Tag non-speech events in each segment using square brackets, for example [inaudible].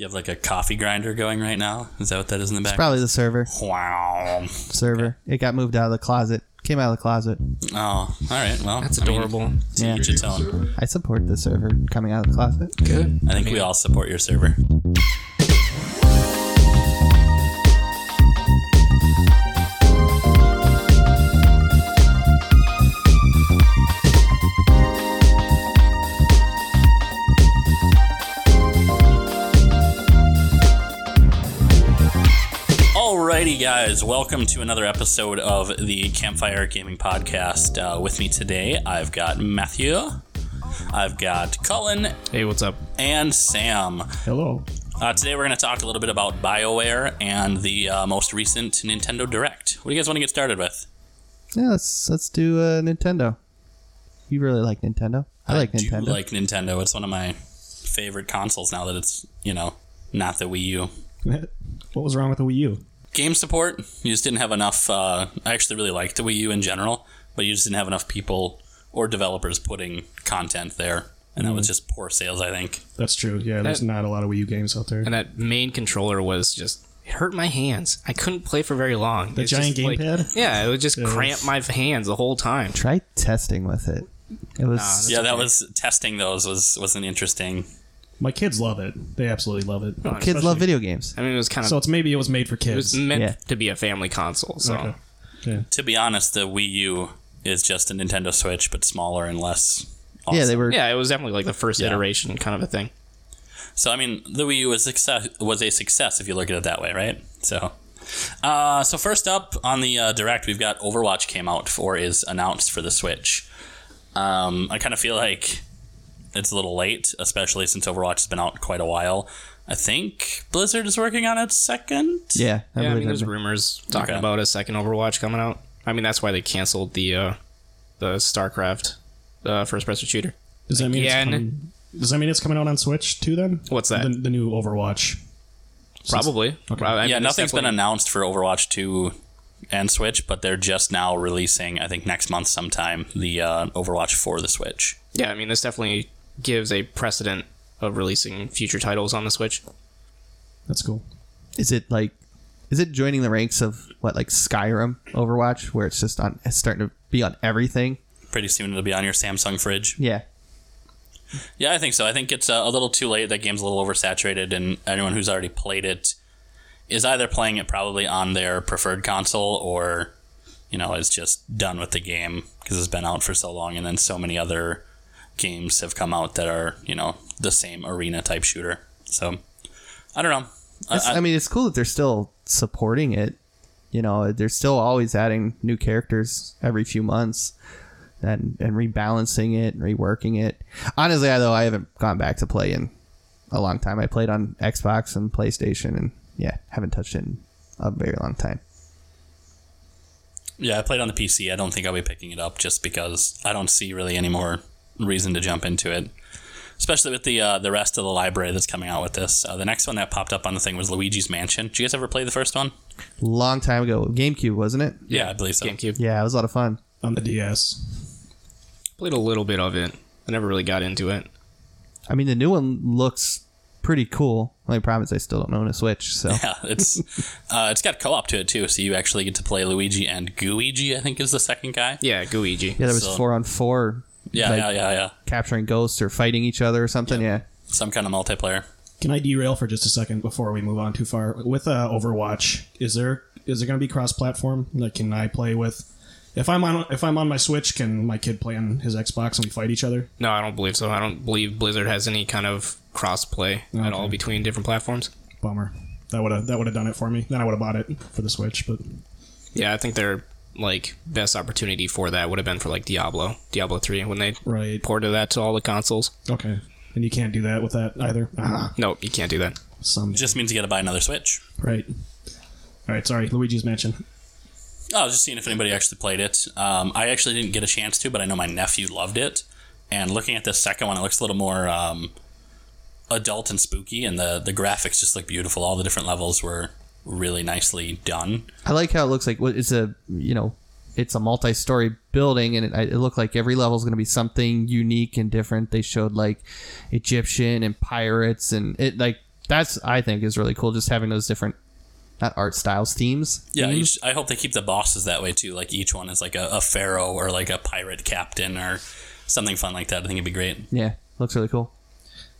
you have like a coffee grinder going right now? Is that what that is in the back? It's probably the server. Wow. Server. It got moved out of the closet. Came out of the closet. Oh, all right. Well, That's I mean, adorable. to Yeah. each its own. I support the server coming out of the closet. Good. I think we all support your server. Guys, welcome to another episode of the Campfire Gaming Podcast. Uh, with me today, I've got Matthew, I've got Cullen, Hey, what's up? and Sam. Hello. Uh, today we're going to talk a little bit about BioWare and the uh, most recent Nintendo Direct. What do you guys want to get started with? Yeah, let's let's do uh, Nintendo. You really like Nintendo? I like do Nintendo. like Nintendo. It's one of my favorite consoles now that it's, you know, not the Wii U. [laughs] What was wrong with the Wii U? Game support, you just didn't have enough. Uh, I actually really liked the Wii U in general, but you just didn't have enough people or developers putting content there. And that was just poor sales, I think. That's true. Yeah, there's That- not a lot of Wii U games out there. And that main controller was just it hurt my hands. I couldn't play for very long. The It's giant just like- gamepad? Yeah, it would just [laughs] cramp my hands the whole time. Try testing with it. It was that's yeah, that was testing those was was an interesting. My kids love it. They absolutely love it. No, kids especially- love video games. I mean, it was kind of So it's maybe it was made for kids. it was meant Yeah. to be a family console. So Okay. Yeah. To be honest, the Wii U is just a Nintendo Switch, but smaller and less. Awesome. Yeah, they were. yeah, it was definitely like the first Yeah. iteration kind of a thing. So I mean, the Wii U was success was a success if you look at it that way, right? So, uh, so first up on the uh, direct, we've got Overwatch came out for is announced for the Switch. Um, I kind of feel like it's a little late, especially since Overwatch has been out quite a while. I think Blizzard is working on its second. Yeah, I yeah, I believe mean, there's that. rumors talking Okay. about a second Overwatch coming out. I mean, that's why they canceled the uh, the StarCraft uh, first person shooter. Does that mean Again. it's coming, Does that mean it's coming out on Switch too? Then What's that? The, the new Overwatch. Probably. Prob- I yeah, mean, it's nothing's been announced for Overwatch 2 and Switch, but they're just now releasing, I think next month sometime, the uh, Overwatch for the Switch. Yeah, I mean, this definitely gives a precedent of releasing future titles on the Switch. That's cool. Is it like? Is it joining the ranks of what like Skyrim, Overwatch, where it's just on? It's starting to be on everything. Pretty soon it'll be on your Samsung fridge. Yeah, Yeah, I think so. I think it's uh, a little too late. That game's a little oversaturated, and anyone who's already played it is either playing it probably on their preferred console or, you know, is just done with the game because it's been out for so long, and then so many other games have come out that are, you know, the same arena type shooter. So, I don't know. I, I- mean, it's cool that they're still supporting it. You know, they're still always adding new characters every few months, and and rebalancing it, and reworking it. Honestly, I though I haven't gone back to play in a long time. I played on Xbox and PlayStation, and yeah, haven't touched it in a very long time. yeah, I played on the PC. I don't think I'll be picking it up just because I don't see really any more reason to jump into it. Especially with the uh, the rest of the library that's coming out with this. Uh, the next one that popped up on the thing was Luigi's Mansion. Did you guys ever play the first one? Long time ago, GameCube, wasn't it? Yeah, I believe so. GameCube. Yeah, it was a lot of fun. On the DS. Played a little bit of it. I never really got into it. I mean, the new one looks pretty cool. Only problem is I still don't own a Switch, so [laughs] Yeah, it's [laughs] uh, it's got co-op to it too, so you actually get to play Luigi and Gooigi. I think is the second guy. Yeah, Gooigi. yeah, there was So- four on four, Yeah, Like- yeah, yeah, yeah. capturing ghosts or fighting each other or something. Yeah, Some kind of multiplayer. Can I derail for just a second before we move on too far? With uh, Overwatch, is there is there going to be cross platform? Like, can I play with? If I'm on if I'm on my Switch, can my kid play on his Xbox and we fight each other? No, I don't believe so. I don't believe Blizzard has any kind of cross play at all between different platforms. Bummer. That would have that would have done it for me. Then I would have bought it for the Switch. But Yeah, I think their like best opportunity for that would have been for like Diablo, Diablo three, when they right, ported that to all the consoles. okay. And you can't do that with that either. Ah, Nope, you can't do that. some just means you got to buy another Switch. right. All right, sorry. Luigi's Mansion. Oh, I was just seeing if anybody actually played it. Um, I actually didn't get a chance to, but I know my nephew loved it. And looking at the second one, it looks a little more um, adult and spooky, and the the graphics just look beautiful. All the different levels were really nicely done. I like how it looks like it's a you know it's a multi-story building and it, it looked like every level is going to be something unique and different. They showed like Egyptian and pirates and it like that's I think is really cool. Just having those different not art styles themes. Yeah, themes. each, I hope they keep the bosses that way too. Like each one is like a, a pharaoh or like a pirate captain or something fun like that. I think it'd be great. yeah, looks really cool.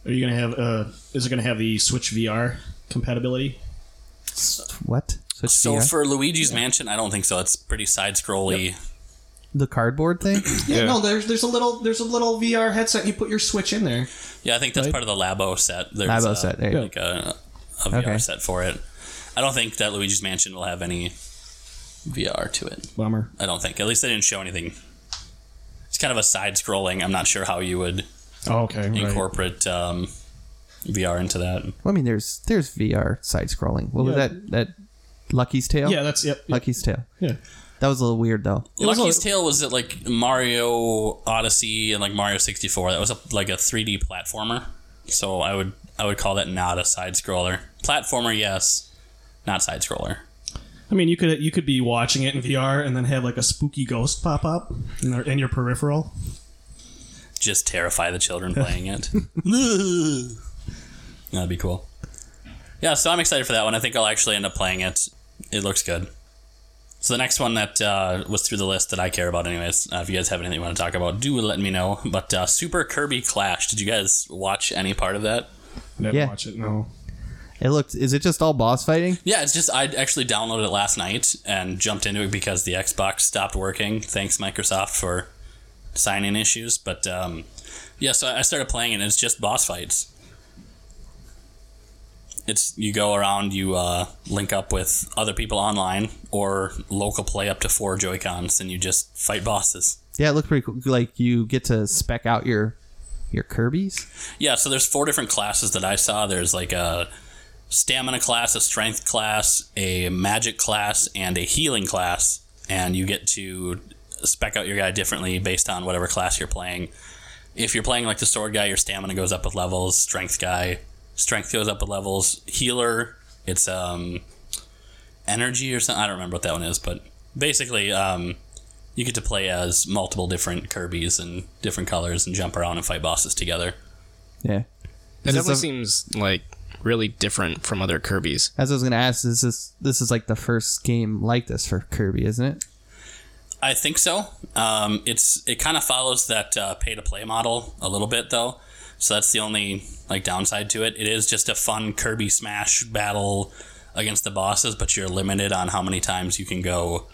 Are you gonna have? Uh, is it gonna have the Switch VR compatibility? What? Switch So VR? for Luigi's Mansion, I don't think so. It's pretty side scrolly. the cardboard thing. [clears throat] Yeah, Yeah. no. There's there's a little there's a little VR headset. You put your Switch in there. Yeah, I think that's Right. part of the Labo set. There's Labo uh, set, there you go. like a, a VR Okay. set for it. I don't think that Luigi's Mansion will have any VR to it. Bummer. I don't think. At least they didn't show anything. It's kind of a side scrolling. I'm not sure how you would Oh, okay. Right. incorporate um, VR into that. Well, I mean, there's there's VR side scrolling. What was Yeah. that? That Lucky's Tale. Yeah, that's yep. yep. Lucky's Tale. Yeah. That was a little weird though. was Lucky's a- Tale was it like Mario Odyssey and like Mario 64. That was a, like a 3D platformer. So I would I would call that not a side scroller. Platformer, yes, not side scroller. I mean, you could you could be watching it in VR and then have like a spooky ghost pop up in, their, in your peripheral. Just terrify the children [laughs] playing it. [laughs] That'd be cool. Yeah, so I'm excited for that one. I think I'll actually end up playing it. It looks good. So the next one that uh, was through the list that I care about, anyways. Uh, if you guys have anything you want to talk about, do let me know. But uh, Super Kirby Clash. Did you guys watch any part of that? Never Yeah. watch it. No. It looked. Is it just all boss fighting? Yeah, it's just I actually downloaded it last night and jumped into it because the Xbox stopped working. Thanks Microsoft for sign-in issues. But um, yeah, so I started playing and It's just boss fights. It's you go around, you uh, link up with other people online or local play up to four Joy Cons, and you just fight bosses. Yeah, it looked pretty cool. Like you get to spec out your your Kirby's. Yeah, so there's four different classes that I saw. There's like a stamina class, a strength class, a magic class, and a healing class. And you get to spec out your guy differently based on whatever class you're playing. If you're playing like the sword guy, your stamina goes up with levels. Strength guy, strength goes up with levels. Healer, it's um energy or something. I don't remember what that one is, but basically, um, you get to play as multiple different Kirby's and different colors and jump around and fight bosses together. Yeah. It Is this definitely a- seems like really different from other Kirby's. As I was gonna ask, is this this is like the first game like this for Kirby, isn't it? I think so. Um, it's it kind of follows that uh, pay to play model a little bit though, so that's the only like downside to it. It is just a fun Kirby Smash battle against the bosses, but you're limited on how many times you can go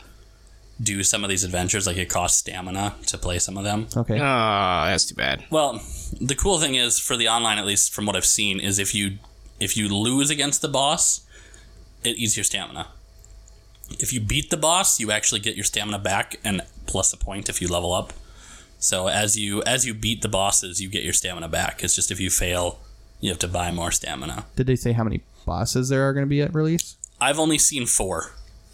do some of these adventures. Like it costs stamina to play some of them. Okay. Ah, that's too bad. Well, the cool thing is for the online, at least from what I've seen, is if you if you lose against the boss, it eats your stamina. If you beat the boss, you actually get your stamina back and plus a point if you level up. So as you as you beat the bosses, you get your stamina back. It's just if you fail, you have to buy more stamina. Did they say how many bosses there are going to be at release? I've only seen four,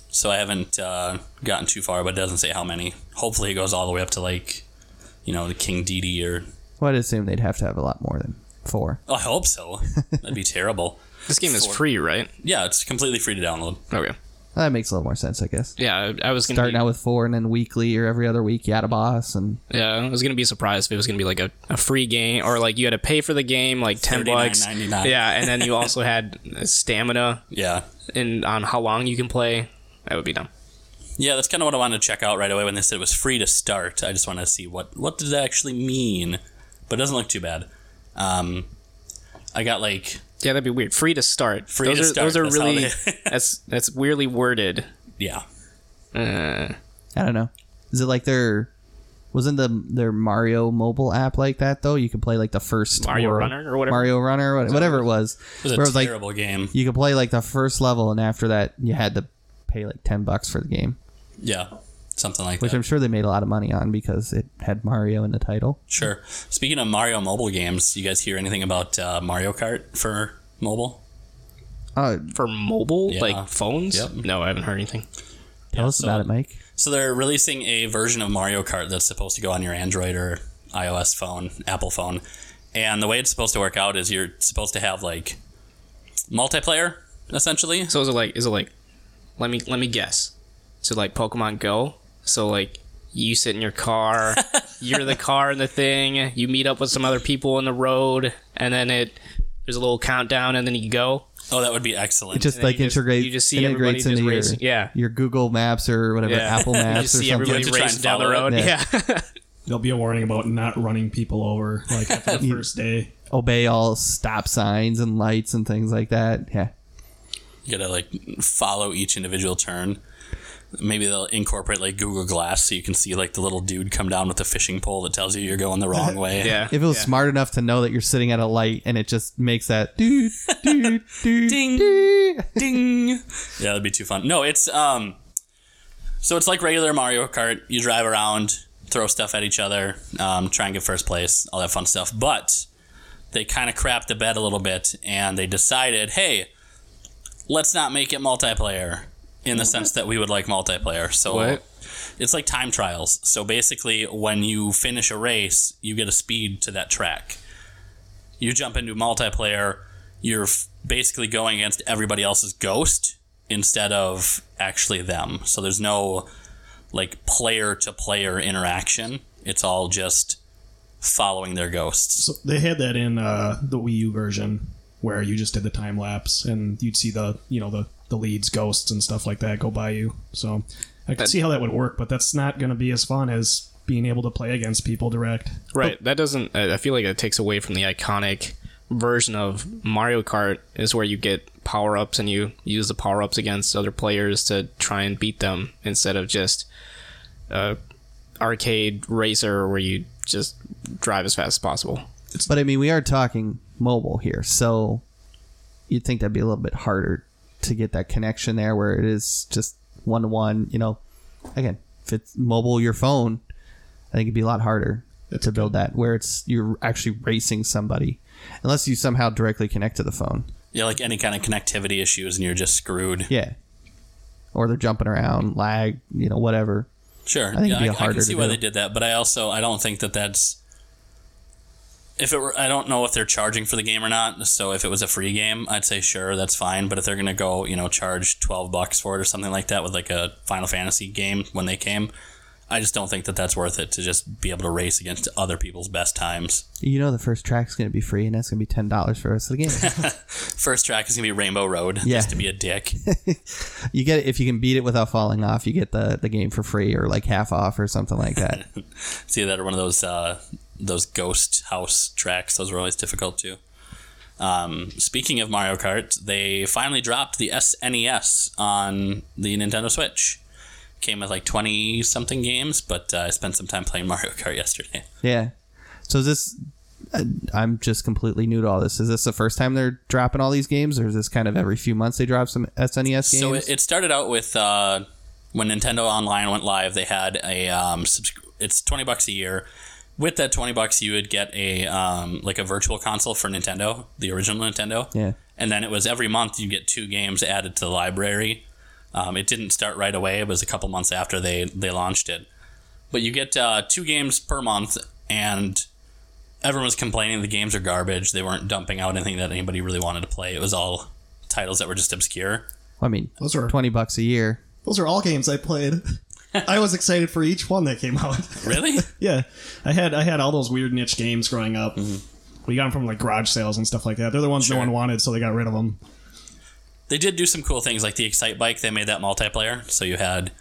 so I haven't uh, gotten too far, but it doesn't say how many. Hopefully, it goes all the way up to like, you know, the King Dedede or. Well, I'd assume they'd have to have a lot more than four. Oh, I hope so. [laughs] That'd be terrible. This game is Four. free, right? Yeah, it's completely free to download. Okay. That makes a little more sense, I guess. Yeah, I, I was gonna Starting be, out with four and then weekly or every other week, you had a boss, and yeah, I was gonna be surprised if it was gonna be like a, a free game or like you had to pay for the game like ten bucks. $39.99. Yeah, and then you also had stamina Yeah. and on how long you can play. That would be dumb. Yeah, that's kind of what I wanted to check out right away when they said it was free to start. I just wanted to see what what does that actually mean. But it doesn't look too bad. Um, I got like Yeah, that'd be weird. Free to start. Free those to are, start, Those are that's really [laughs] that's that's weirdly worded. yeah, Uh, I don't know. Is it like their wasn't the their Mario mobile app like that though? You could play like the first Mario world- Runner or whatever? Mario Runner, what- whatever it was. it was a Where it was like terrible game. you could play like the first level, and after that, you had to pay like ten bucks for the game, Yeah, something like which that. Which I'm sure they made a lot of money on because it had Mario in the title. Sure. Speaking of Mario mobile games, you guys hear anything about uh, Mario Kart for mobile? Oh, for mobile, Yeah. like phones. Yep. No, I haven't heard anything. tell us so- about it, Mike. So they're releasing a version of Mario Kart that's supposed to go on your Android or iOS phone, Apple phone. And the way it's supposed to work out is you're supposed to have like multiplayer essentially. So is it like is it like let me let me guess. So like Pokemon Go. So like you sit in your car, [laughs] you're the car in the thing, you meet up with some other people on the road, and then it there's a little countdown, and then you go. Oh, that would be excellent. It just like you just- integrate you just see integrates everybody into your racing. Yeah. your Google Maps or whatever Yeah. Apple [laughs] you Maps just or something. everybody You have to try racing down the road. it. Yeah. [laughs] There'll be a warning about not running people over, like after the first day. Obey all stop signs and lights and things like that. Yeah. you gotta like follow each individual turn. Maybe they'll incorporate like Google Glass so you can see like the little dude come down with the fishing pole that tells you you're going the wrong [laughs] way. yeah. If it was yeah. smart enough to know that you're sitting at a light and it just makes that [laughs] doo doo doo Ding. doo. Ding. Yeah, that'd be too fun. No, it's um so it's like regular Mario Kart. You drive around, throw stuff at each other, um, try and get first place, all that fun stuff. But they kind of crapped the bed a little bit and they decided, hey, let's not make it multiplayer in the sense that we would like multiplayer. So What? it's like time trials. So basically, when you finish a race, you get a speed to that track. You jump into multiplayer, you're f- basically going against everybody else's ghost instead of actually them. So there's no like player to player interaction. It's all just following their ghosts. So they had that in uh, the Wii U version where you just did the time lapse and you'd see the you know the the leads, ghosts, and stuff like that go by you. So I can see how that would work, but that's not going to be as fun as being able to play against people direct. Right. That doesn't. I I feel like it takes away from the iconic version of Mario Kart, is where you get power ups and you use the power ups against other players to try and beat them instead of just uh, arcade racer where you just drive as fast as possible. But I mean, we are talking mobile here, so you'd think that'd be a little bit harder to get that connection there, where it is just one to one. You know, again, if it's mobile, your phone, I think it'd be a lot harder That's to build that, where it's you're actually racing somebody, unless you somehow directly connect to the phone. Yeah, like any kind of connectivity issues, and you're just screwed. Yeah, or they're jumping around, lag, you know, whatever. Sure, I think yeah, it'd be I, I can see to why do. they did that, but I also I don't think that that's. If it were, I don't know if they're charging for the game or not. So if it was a free game, I'd say sure, that's fine. But if they're gonna go, you know, charge twelve bucks for it or something like that with like a Final Fantasy game when they came, I just don't think that that's worth it to just be able to race against other people's best times. You know, the first track's going to be free, and that's going to be ten dollars for the rest of the game. [laughs] First track is gonna be Rainbow Road, Yeah. just to be a dick. [laughs] you get it if you can beat it without falling off. You get the the game for free or like half off or something like that. [laughs] See that or one of those uh, those ghost house tracks. Those were always difficult too. Um, speaking of Mario Kart, they finally dropped the SNES on the Nintendo Switch. Came with like twenty something games, but uh, I spent some time playing [laughs] Mario Kart yesterday. Yeah. So is this? uh, I'm just completely new to all this. Is this the first time they're dropping all these games, or is this kind of every few months they drop some SNES games? So it, it started out with uh, when Nintendo Online went live. They had a um, it's twenty bucks a year. With that twenty bucks, you would get a um, like a virtual console for Nintendo, the original Nintendo. yeah. and then it was every month you get two games added to the library. Um, it didn't start right away; it was a couple months after they they launched it. But you get uh, two games per month, and everyone was complaining the games are garbage. They weren't dumping out anything that anybody really wanted to play. It was all titles that were just obscure. I mean, Those are twenty bucks a year. those are all games I played. [laughs] I was excited for each one that came out. [laughs] Really? yeah, I had I had all those weird niche games growing up. We got them from like garage sales and stuff like that. They're the ones Sure. no one wanted, so they got rid of them. they did do some cool things like the Excitebike. They made that multiplayer, so you had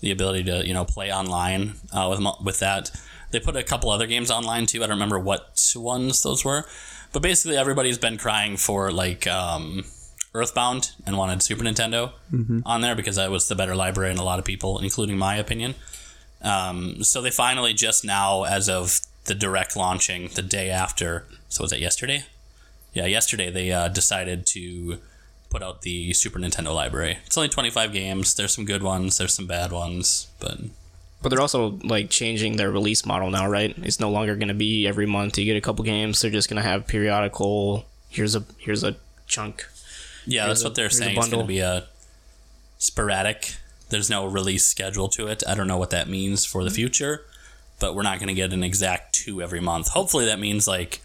the ability to you know play online uh, with with that. They put a couple other games online too. I don't remember what ones those were, but basically everybody's been crying for like um, Earthbound and wanted Super Nintendo on there because that was the better library in a lot of people, including my opinion. Um, so they finally just now, as of the direct launching the day after, so was it yesterday? Yeah, yesterday they uh, decided to put out the Super Nintendo library. It's only 25 games. There's some good ones, there's some bad ones, but But they're also like changing their release model now, right? It's no longer going to be every month you get a couple games. They're just going to have periodical. Here's a here's a chunk. Yeah, Here's that's a- what they're saying. It's going to be a sporadic. There's no release schedule to it. I don't know what that means for the Mm-hmm. future, but we're not going to get an exact two every month. Hopefully, that means like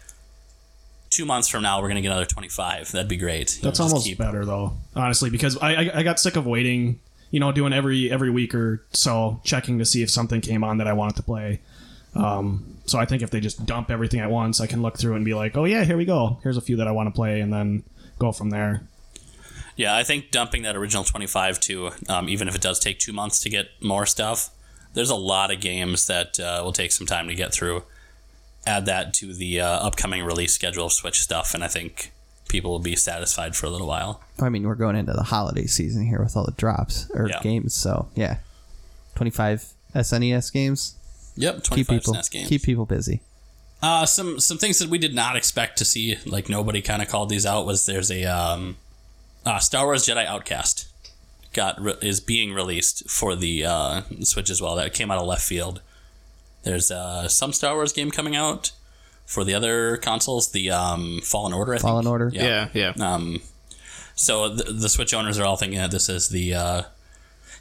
two months from now we're going to get another 25. That'd be great. You That's just almost keep- better though, honestly, because I, I I got sick of waiting. You know, doing every every week or so, checking to see if something came on that I wanted to play. Um, so I think if they just dump everything at once, I can look through it and be like, oh yeah, here we go. Here's a few that I want to play, and then go from there. Yeah, I think dumping that original 25 to, um, even if it does take two months to get more stuff, there's a lot of games that uh, will take some time to get through. Add that to the uh, upcoming release schedule of Switch stuff, and I think people will be satisfied for a little while. I mean, we're going into the holiday season here with all the drops or Yeah. games. So yeah, twenty five SNES games. Yep, 25 Keep people SNES games. keep people busy. Uh, some some things that we did not expect to see, like nobody kind of called these out, was there's a um, uh, Star Wars Jedi Outcast got re- is being released for the uh, Switch as well. That came out of left field. There's uh, some Star Wars game coming out for the other consoles, the um, Fallen Order. I think. Fallen Order? Yeah, yeah. Um, so the, the Switch owners are all thinking that this is the, uh,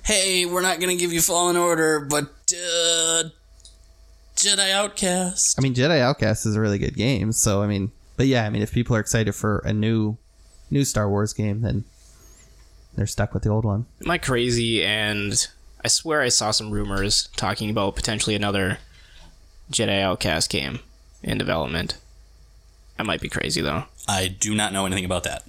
hey, we're not gonna give you Fallen Order, but uh, Jedi Outcast. I mean, Jedi Outcast is a really good game. So I mean, but yeah, I mean, if people are excited for a new new Star Wars game, then they're stuck with the old one. Am I crazy? And I swear I saw some rumors talking about potentially another Jedi Outcast game in development. I might be crazy though. I do not know anything about that.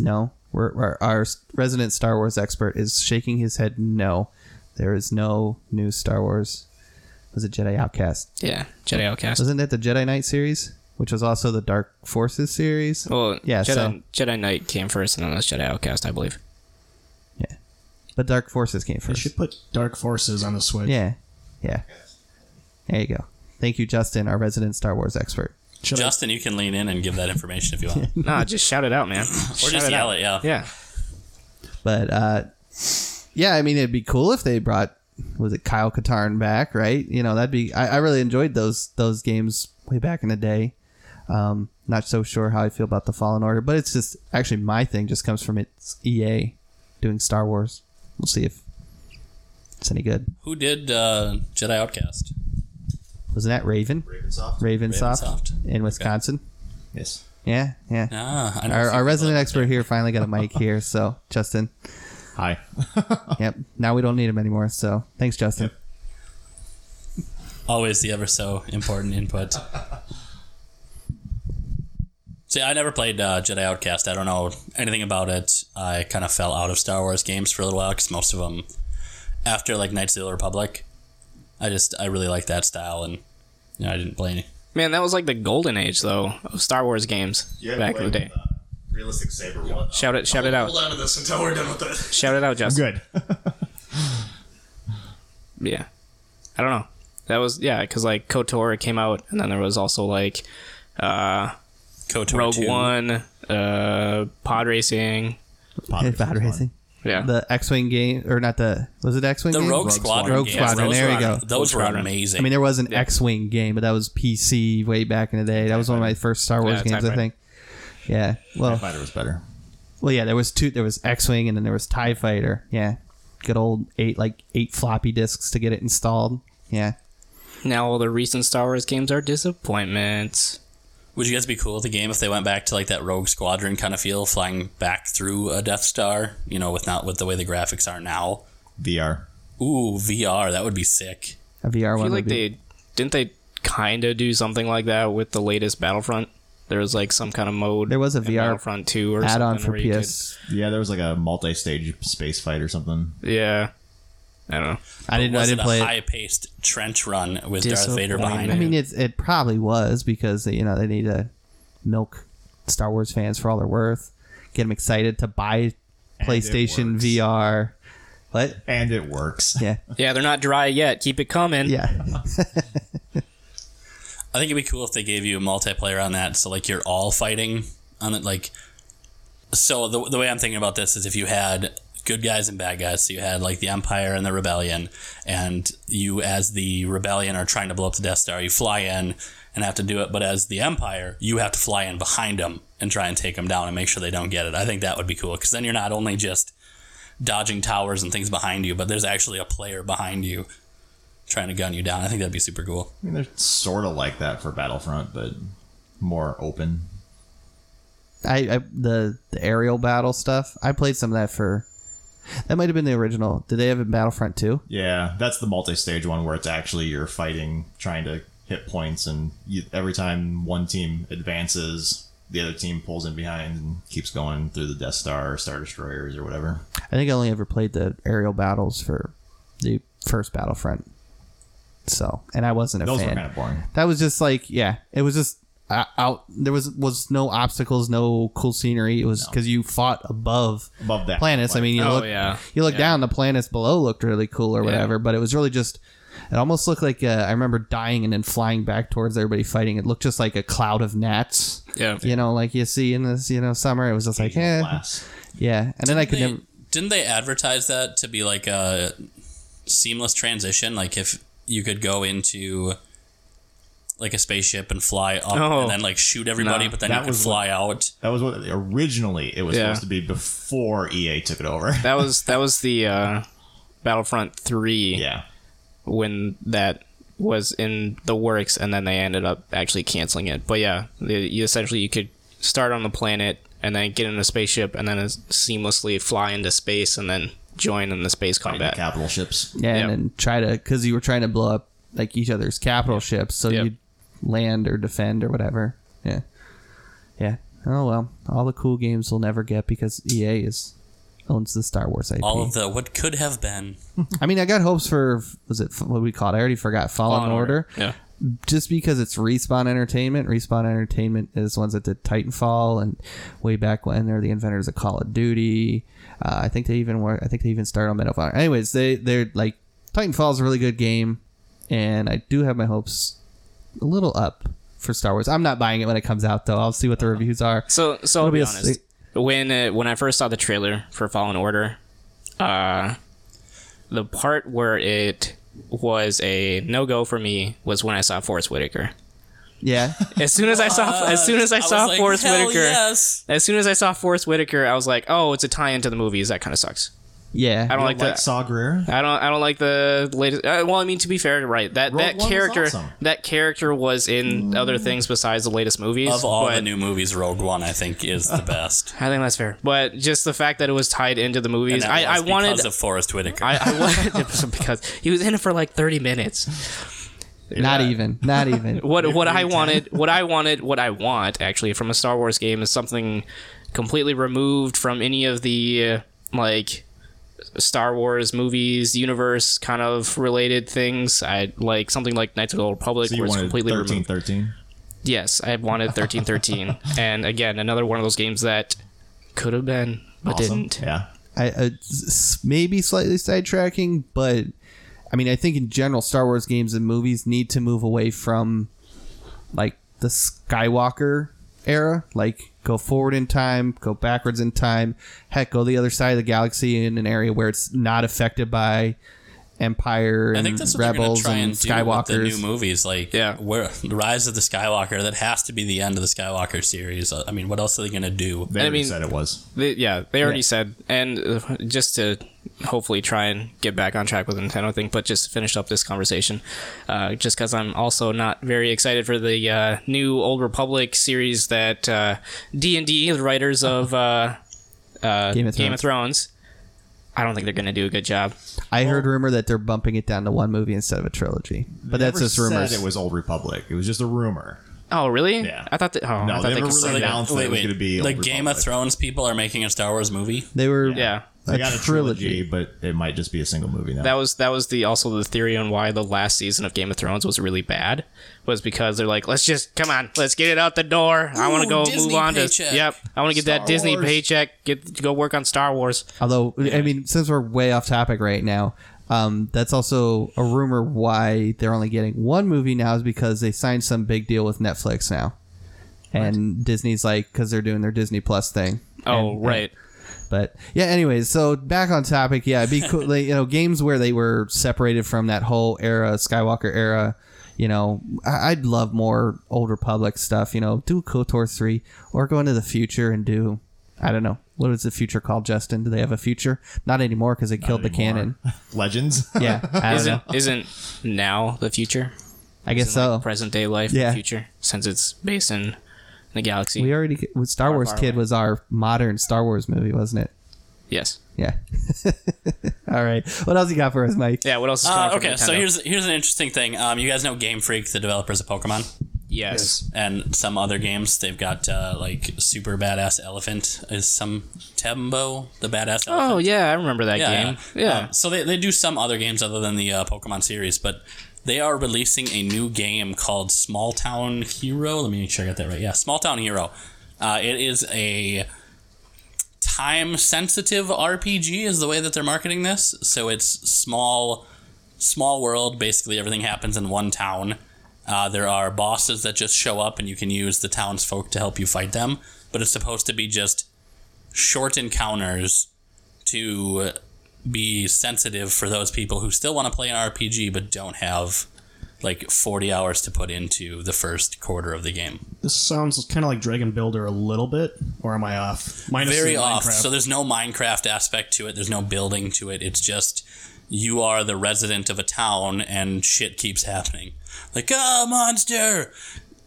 No, we're, we're, our resident Star Wars expert is shaking his head. No, there is no new Star Wars. Was it Jedi Outcast? Yeah, Jedi Outcast. Wasn't it the Jedi Knight series, which was also the Dark Forces series? Well, Yeah, Jedi, so- Jedi Knight came first, and then it was Jedi Outcast, I believe. Yeah, but Dark Forces came They first. should put Dark Forces on the Switch. Yeah, yeah. There you go. Thank you, Justin, our resident Star Wars expert. Should I- Justin, you can lean in and give that information if you want, [laughs] Nah, just shout it out, man. [laughs] or Shout just yell out. it. Yeah. Yeah. But uh, yeah, I mean, it'd be cool if they brought was it Kyle Katarn back, right? You know, that'd be. I, I really enjoyed those those games way back in the day. Um, not so sure how I feel about the Fallen Order, but it's just actually my thing just comes from it's EA doing Star Wars. We'll see if it's any good. Who did uh, Jedi Outcast? Wasn't that Raven? Ravensoft. Ravensoft, Ravensoft. in Wisconsin. Yes. Yeah, yeah. Ah, I Our, our resident expert here finally got a mic here, so Justin. Hi. [laughs] Yep. Now we don't need him anymore. So thanks, Justin. Always the ever so important input. [laughs] See, I never played uh, Jedi Outcast. I don't know anything about it. I kind of fell out of Star Wars games for a little while because most of them, after like Knights of the Republic, I just I really like that style and you know, I didn't play any. Man, that was like the golden age, though, of Star Wars games back in the day. realistic saber one. Shout it, shout it out, Hold on to this until we're done with this. shout it out, Justin. Good. [laughs] Yeah, I don't know. That was yeah, because like Kotor came out, and then there was also like uh, KOTOR Rogue 2. One, uh, Pod Racing. Hey, Pod racing. Yeah, The X-wing game, or not the was it X-wing? The game? Rogue Squadron. Rogue games, Squadron, those there you go. Those were amazing. I mean, there was an X-wing game, but that was PC way back in the day. That was one of my first Star Wars Yeah, games, I think. Yeah. Well, TIE Fighter was better. well, yeah. There was two. There was X-wing, and then there was Tie Fighter. Yeah. Good old eight, like eight floppy disks to get it installed. Yeah. now all the recent Star Wars games are disappointments. Would you guys be cool with the game if they went back to like that Rogue Squadron kind of feel, flying back through a Death Star? You know, with not with the way the graphics are now. VR. Ooh, VR, that would be sick. A VR I one. feel would like be- they didn't they kind of do something like that with the latest Battlefront. There was like some kind of mode. There was a VR Battlefront Two or add-on something for where you could- PS. Yeah, there was like a multi-stage space fight or something. yeah, I don't know. I didn't. I didn't it play a high-paced trench run with Darth Vader behind I mean, it's it probably was because you know they need to milk Star Wars fans for all they're worth, get them excited to buy PlayStation. VR. What? And it works. Yeah, Yeah, they're not dry yet. Keep it coming. yeah. [laughs] I think it'd be cool if they gave you a multiplayer on that, so like you're all fighting on it. Like, so the the way I'm thinking about this is if you had good guys and bad guys, so you had like the Empire and the Rebellion, and you as the Rebellion are trying to blow up the Death Star, you fly in and have to do it, but as the Empire, you have to fly in behind them and try and take them down and make sure they don't get it. I think that would be cool because then you're not only just dodging towers and things behind you, but there's actually a player behind you trying to gun you down. I think that'd be super cool. I mean, they're sort of like that for Battlefront, but more open. I, I the the aerial battle stuff. I played some of that for That might have been the original. Did they have it in Battlefront 2? Yeah, that's the multi-stage one where it's actually you're fighting, trying to hit points, and you, every time one team advances, the other team pulls in behind and keeps going through the Death Star or Star Destroyers or whatever. I think I only ever played the aerial battles for the first Battlefront. So, and I wasn't a Those fan. were kind of boring. that was just like, yeah, it was just out. There was was no obstacles, no cool scenery. It was because you fought above Above that, planets. I mean, you Oh, look, yeah. you look Yeah. down, the planets below looked really cool or whatever, but it was really just. It almost looked like uh, I remember dying and then flying back towards everybody fighting. It looked just like a cloud of gnats. Yeah. You know, like you see in this, you know, summer. It was just like, eh, yeah. And then I could They- never. didn't they advertise that to be like a seamless transition? Like if you could go into like a spaceship and fly up Oh. and then like shoot everybody, No, but then that you could was fly out. That was what originally it was Yeah. supposed to be before EA took it over. That was [laughs] that was the uh, Battlefront three yeah, when that was in the works, and then they ended up actually canceling it. But yeah, the, you essentially you could start on the planet and then get in a spaceship and then seamlessly fly into space and then join in the space combat. capital ships. Yeah, Yeah. and then try to because you were trying to blow up like each other's capital ships, so Yep. you'd land or defend or whatever. Yeah, yeah. Oh well, all the cool games we'll never get because EA is owns the Star Wars IP. All of the what could have been. [laughs] I mean, I got hopes for was it what we call it? I already forgot. Fallen, Fallen Order. Yeah. Just because it's Respawn Entertainment. Respawn Entertainment is ones that did Titanfall and way back when they're the inventors of Call of Duty. Uh, I think they even were. I think they even started on Medal of Honor. Anyways, they they're like Titanfall is a really good game, and I do have my hopes a little up for Star Wars. I'm not buying it when it comes out though. I'll see what the reviews are. So, so I'll It'll be, be a honest. when uh, when I first saw the trailer for Fallen Order, uh, the part where it was a no go for me was when I saw Forest Whitaker. Yeah, As soon as I saw, [laughs] as soon as I, saw was like, Forest "Hell Whitaker, Yes. as soon as I saw Forest Whitaker, I was like, oh, it's a tie into the movies. That kind of sucks. Yeah. I don't like like that. Saw Gerrera. I don't. I don't like the latest. Uh, well, I mean, to be fair, right? That Rogue that One was character, awesome. that character was in other things besides the latest movies. Of all but the new movies, Rogue One I think is the [laughs] best. I think that's fair. But just the fact that it was tied into the And movies, that I, I was wanted. because of Forest Whitaker. I, I wanted it [laughs] [laughs] because he was in it for like thirty minutes. Not even. Not even. What what I wanted, what I wanted, what I want actually from a Star Wars game is something completely removed from any of the uh, like Star Wars movies, universe kind of related things. I like something like Knights of the Old Republic, So you where it's completely thirteen removed. thirteen. Yes, I wanted thirteen thirteen, [laughs] and again another one of those games that could have been but Awesome. didn't. Yeah. I, uh, maybe slightly sidetracking, but I mean, I think in general, Star Wars games and movies need to move away from like the Skywalker era, like go forward in time, go backwards in time, heck, go the other side of the galaxy in an area where it's not affected by Empire I and think that's what they're going Rebels to try and and, do with the Skywalkers. new movies. Like, Yeah. where the Rise of the Skywalker. That has to be the end of the Skywalker series. I mean, what else are they going to do? They I already mean- said it was. They, yeah, they already Yeah. said, and uh, just to hopefully try and get back on track with the Nintendo thing, but just to finish up this conversation, uh, just because I'm also not very excited for the uh, new Old Republic series that uh, D and D, the writers of uh, uh, Game of Game of Thrones, I don't think they're going to do a good job. I heard rumor that they're bumping it down to one movie instead of a trilogy, but that's just rumors. Said it was Old Republic. It was just a rumor. Oh, really? Yeah. I thought that. Oh, No, I thought they they never could really say that. announced that it was going to be the Old Game of Thrones people are making a Star Wars movie. they were Yeah. They a got a trilogy, but it might just be a single movie now. That was that was the also the theory on why the last season of Game of Thrones was really bad was because they're like, let's just come on, let's get it out the door. I want to go Disney move on paycheck. to yep. I want to get that Disney Wars. paycheck. Get go work on Star Wars. Although, I mean, since we're way off topic right now, um, that's also a rumor why they're only getting one movie now is because they signed some big deal with Netflix now. And Disney's like, because they're doing their Disney Plus thing. Oh And- right. But yeah, anyways, so back on topic. Yeah, it'd be cool. like, you know, games where they were separated from that whole era, Skywalker era. You know, I- I'd love more Old Republic stuff. You know, do KOTOR three or go into the future and do. I don't know what is the future called. Justin, do they have a future? Not anymore because they killed the canon. [laughs] Legends. Yeah, I don't know. Isn't isn't now the future? I guess Isn't, like, so. present day life Yeah. future since it's based in the galaxy. We already with Star Wars far Kid away. was our modern Star Wars movie, wasn't it? Yes. Yeah. [laughs] All right. What else you got for us, Mike? Yeah. What else is coming Uh, okay, so here's here's an interesting thing. Um, you guys know Game Freak, the developers of Pokemon, yes. and some other games. They've got uh, like Super Badass Elephant is some Tembo, the Badass. Oh yeah, I remember that game. Yeah. Um, so they, they do some other games other than the uh, Pokemon series, but they are releasing a new game called Small Town Hero. Let me make sure I got that right. Yeah, Small Town Hero. Uh, it is a time sensitive RPG is the way that they're marketing this. So it's small small world, basically everything happens in one town. Uh, there are bosses that just show up and you can use the townsfolk to help you fight them, but it's supposed to be just short encounters to be sensitive for those people who still want to play an RPG but don't have like 40 hours to put into the first quarter of the game. This sounds kind of like Dragon Builder a little bit, or am I off? Minus Very off. Minecraft. So there's no Minecraft aspect to it. There's no building to it. It's just you are the resident of a town and shit keeps happening. Like, ah, monster!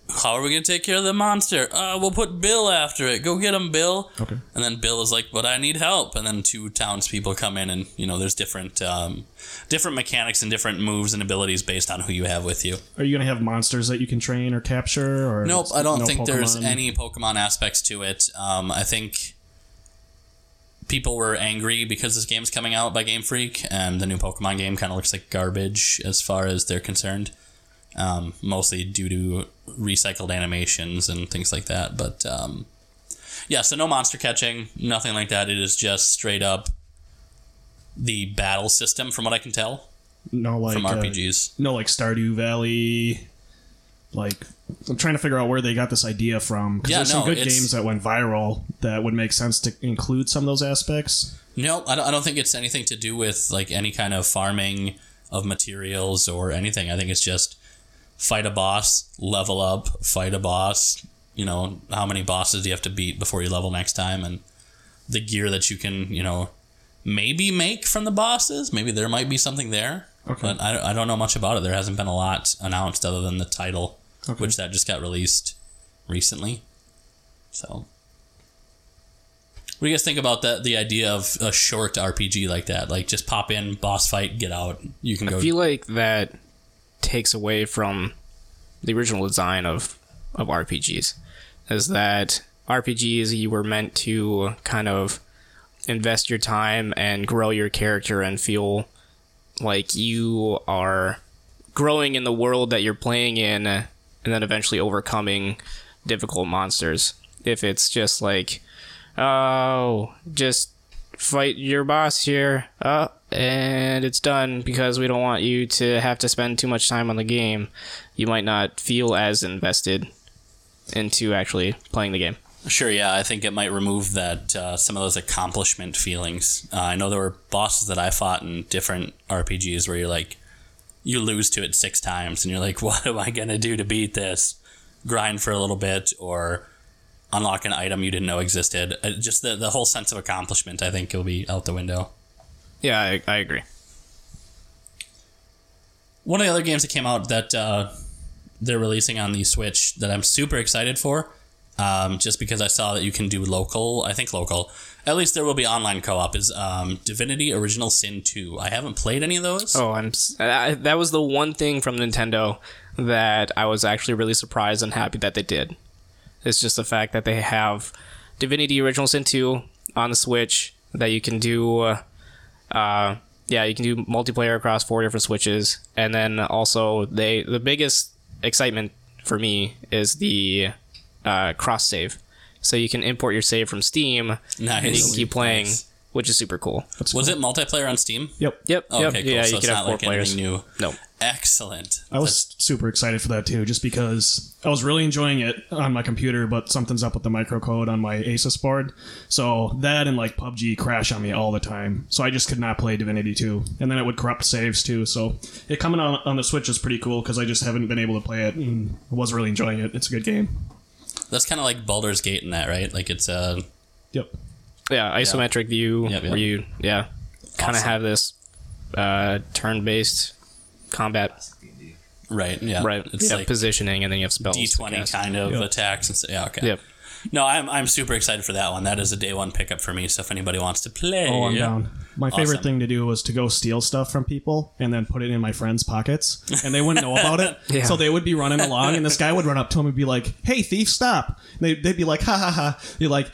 How are we gonna take care of the monster? Uh, we'll put Bill after it. Go get him, Bill. Okay. And then Bill is like, "But I need help." And then two townspeople come in, and you know, there's different, um, different mechanics and different moves and abilities based on who you have with you. Are you going to have monsters that you can train or capture? Or Nope, I don't no think there's any Pokemon aspects to it. Um, I think people were angry because this game's coming out by Game Freak, and the new Pokemon game kind of looks like garbage as far as they're concerned. Um, mostly due to recycled animations and things like that. But um, yeah, so no monster catching, nothing like that. It is just straight up the battle system, from what I can tell no like from uh, RPGs. no like Stardew Valley. Like I'm trying to figure out where they got this idea from. 'cause Yeah, there's some good games that went viral that would make sense to include some of those aspects. No, I don't, I don't think it's anything to do with like any kind of farming of materials or anything. I think it's just fight a boss, level up, fight a boss. You know, how many bosses do you have to beat before you level next time, and the gear that you can, you know, maybe make from the bosses. Maybe there might be something there, Okay. but I, I don't know much about it. There hasn't been a lot announced other than the title, Okay. which that just got released recently. So. What do you guys think about that? The idea of a short RPG like that, like just pop in, boss fight, get out. You can go. I feel like that takes away from the original design of of RPGs. Is that RPGs you were meant to kind of invest your time and grow your character and feel like you are growing in the world that you're playing in and then eventually overcoming difficult monsters. If it's just like, oh, just fight your boss here, uh, and it's done because we don't want you to have to spend too much time on the game, you might not feel as invested into actually playing the game. Sure, yeah, I think it might remove that uh, some of those accomplishment feelings. Uh, I know there were bosses that I fought in different RPGs where you're like, you lose to unlock an item you didn't know existed. Uh, just the the whole sense of accomplishment, I think, will be out the window. Yeah, I, I agree. One of the other games that came out that uh, they're releasing on the Switch that I'm super excited for, um, just because I saw that you can do local, I think local, at least there will be online co op, is um, Divinity Original Sin 2. I haven't played any of those. Oh, I'm I, that was the one thing from Nintendo that I was actually really surprised and happy that they did. It's just the fact that they have Divinity Original Sin 2 on the Switch that you can do uh, uh yeah, you can do multiplayer across four different switches and then also they the biggest excitement for me is the uh, cross save. So you can import your save from Steam Nice. and you can keep playing, Nice. which is super cool. Was it multiplayer on Steam? Yep. Yep. Oh, okay, cool. Yeah, so you it's can not have four like players. anything new. No. Excellent. I was super excited for that too, just because I was really enjoying it on my computer, but something's up with the microcode on my Asus board. So that and like PUBG crash on me all the time. So I just could not play Divinity 2. And then it would corrupt saves too. So it coming on, on the Switch is pretty cool because I just haven't been able to play it and was really enjoying it. It's a good game. That's kind of like Baldur's Gate in that, right? Like it's uh, Yep. Yeah, isometric view Yep, yep. where you yeah kind of Awesome. have this uh, turn-based combat right. Yeah. right It's yeah, like positioning and then you have spells. to D20 kind of Yep. attacks. And so, yeah, okay. Yep. No, I'm I'm super excited for that one. That is a day one pickup for me. So if anybody wants to play, Oh, I'm down. My favorite thing to do was to go steal stuff from people and then put it in my friends' pockets, and they wouldn't know about it. [laughs] Yeah. So they would be running along, and this guy would run up to him and be like, "Hey, thief, stop!" And they, they'd be like, "Ha ha ha!" You're like,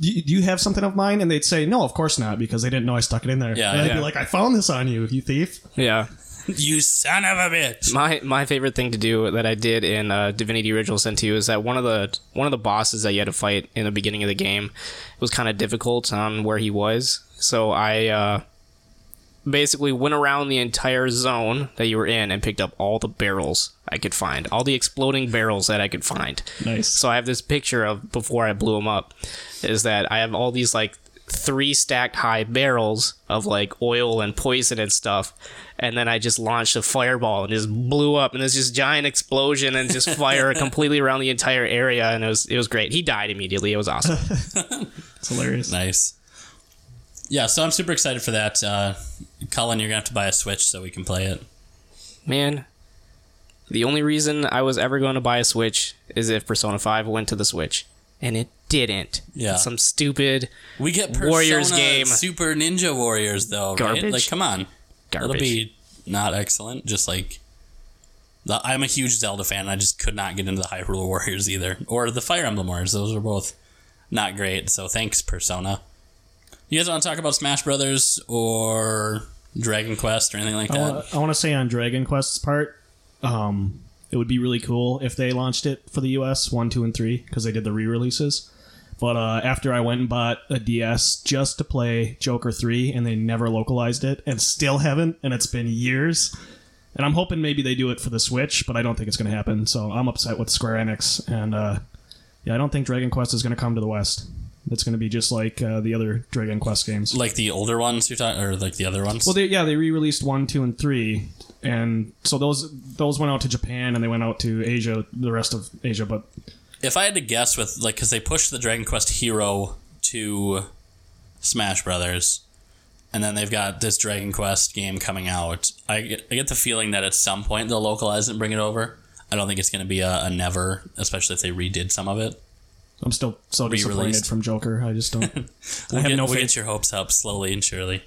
do you, "Do you have something of mine?" And they'd say, "No, of course not," because they didn't know I stuck it in there. Yeah, and I'd yeah. be like, "I found this on you, you thief." Yeah. [laughs] you son of a bitch. My my favorite thing to do that I did in uh, Divinity Original Sin 2 is that one of the one of the bosses that you had to fight in the beginning of the game was kind of difficult on where he was. So I uh, basically went around the entire zone that you were in and picked up all the barrels I could find, all the exploding barrels that I could find. Nice. So I have this picture of before I blew them up. Is that I have all these like three stacked high barrels of like oil and poison and stuff, and then I just launched a fireball and just blew up, and there's this giant explosion and just fire [laughs] completely around the entire area, and it was it was great. He died immediately. It was awesome. [laughs] It's hilarious. Nice. Yeah, so I'm super excited for that. Uh, Colin, you're gonna have to buy a Switch so we can play it. Man, the only reason I was ever going to buy a Switch is if Persona 5 went to the Switch, and it didn't. Yeah. Some stupid We get Persona Warriors game. Super Ninja Warriors though, right? Garbage. Like, come on, garbage. it'll be not excellent. Just like the, I'm a huge Zelda fan. I just could not get into the Hyrule [laughs] Warriors either, or the Fire Emblem Warriors. Those were both not great. So thanks, Persona. You guys want to talk about Smash Brothers or Dragon Quest or anything like that? want, I want to say on Dragon Quest's part, um, it would be really cool if they launched it for the US one, two, and three because they did the re-releases. But uh, after I went and bought a DS just to play Joker three, and they never localized it, and still haven't, and it's been years. And I'm hoping maybe they do it for the Switch, but I don't think it's going to happen. So I'm upset with Square Enix, and uh, yeah, I don't think Dragon Quest is going to come to the West. It's going to be just like uh, the other Dragon Quest games. like the older ones you're talking, or like the other ones? Well, they, yeah, they re-released one, two, and three, and so those those went out to Japan and they went out to Asia, the rest of Asia. But if I had to guess with like because they pushed the Dragon Quest Hero to Smash Brothers, and then they've got this Dragon Quest game coming out. I get, I get the feeling that at some point they'll localize it and bring it over. I don't think it's going to be a, a never, especially if they redid some of it. I'm still so disappointed from Joker. I just don't. [laughs] I We'll have get, no we'll get your hopes up slowly and surely.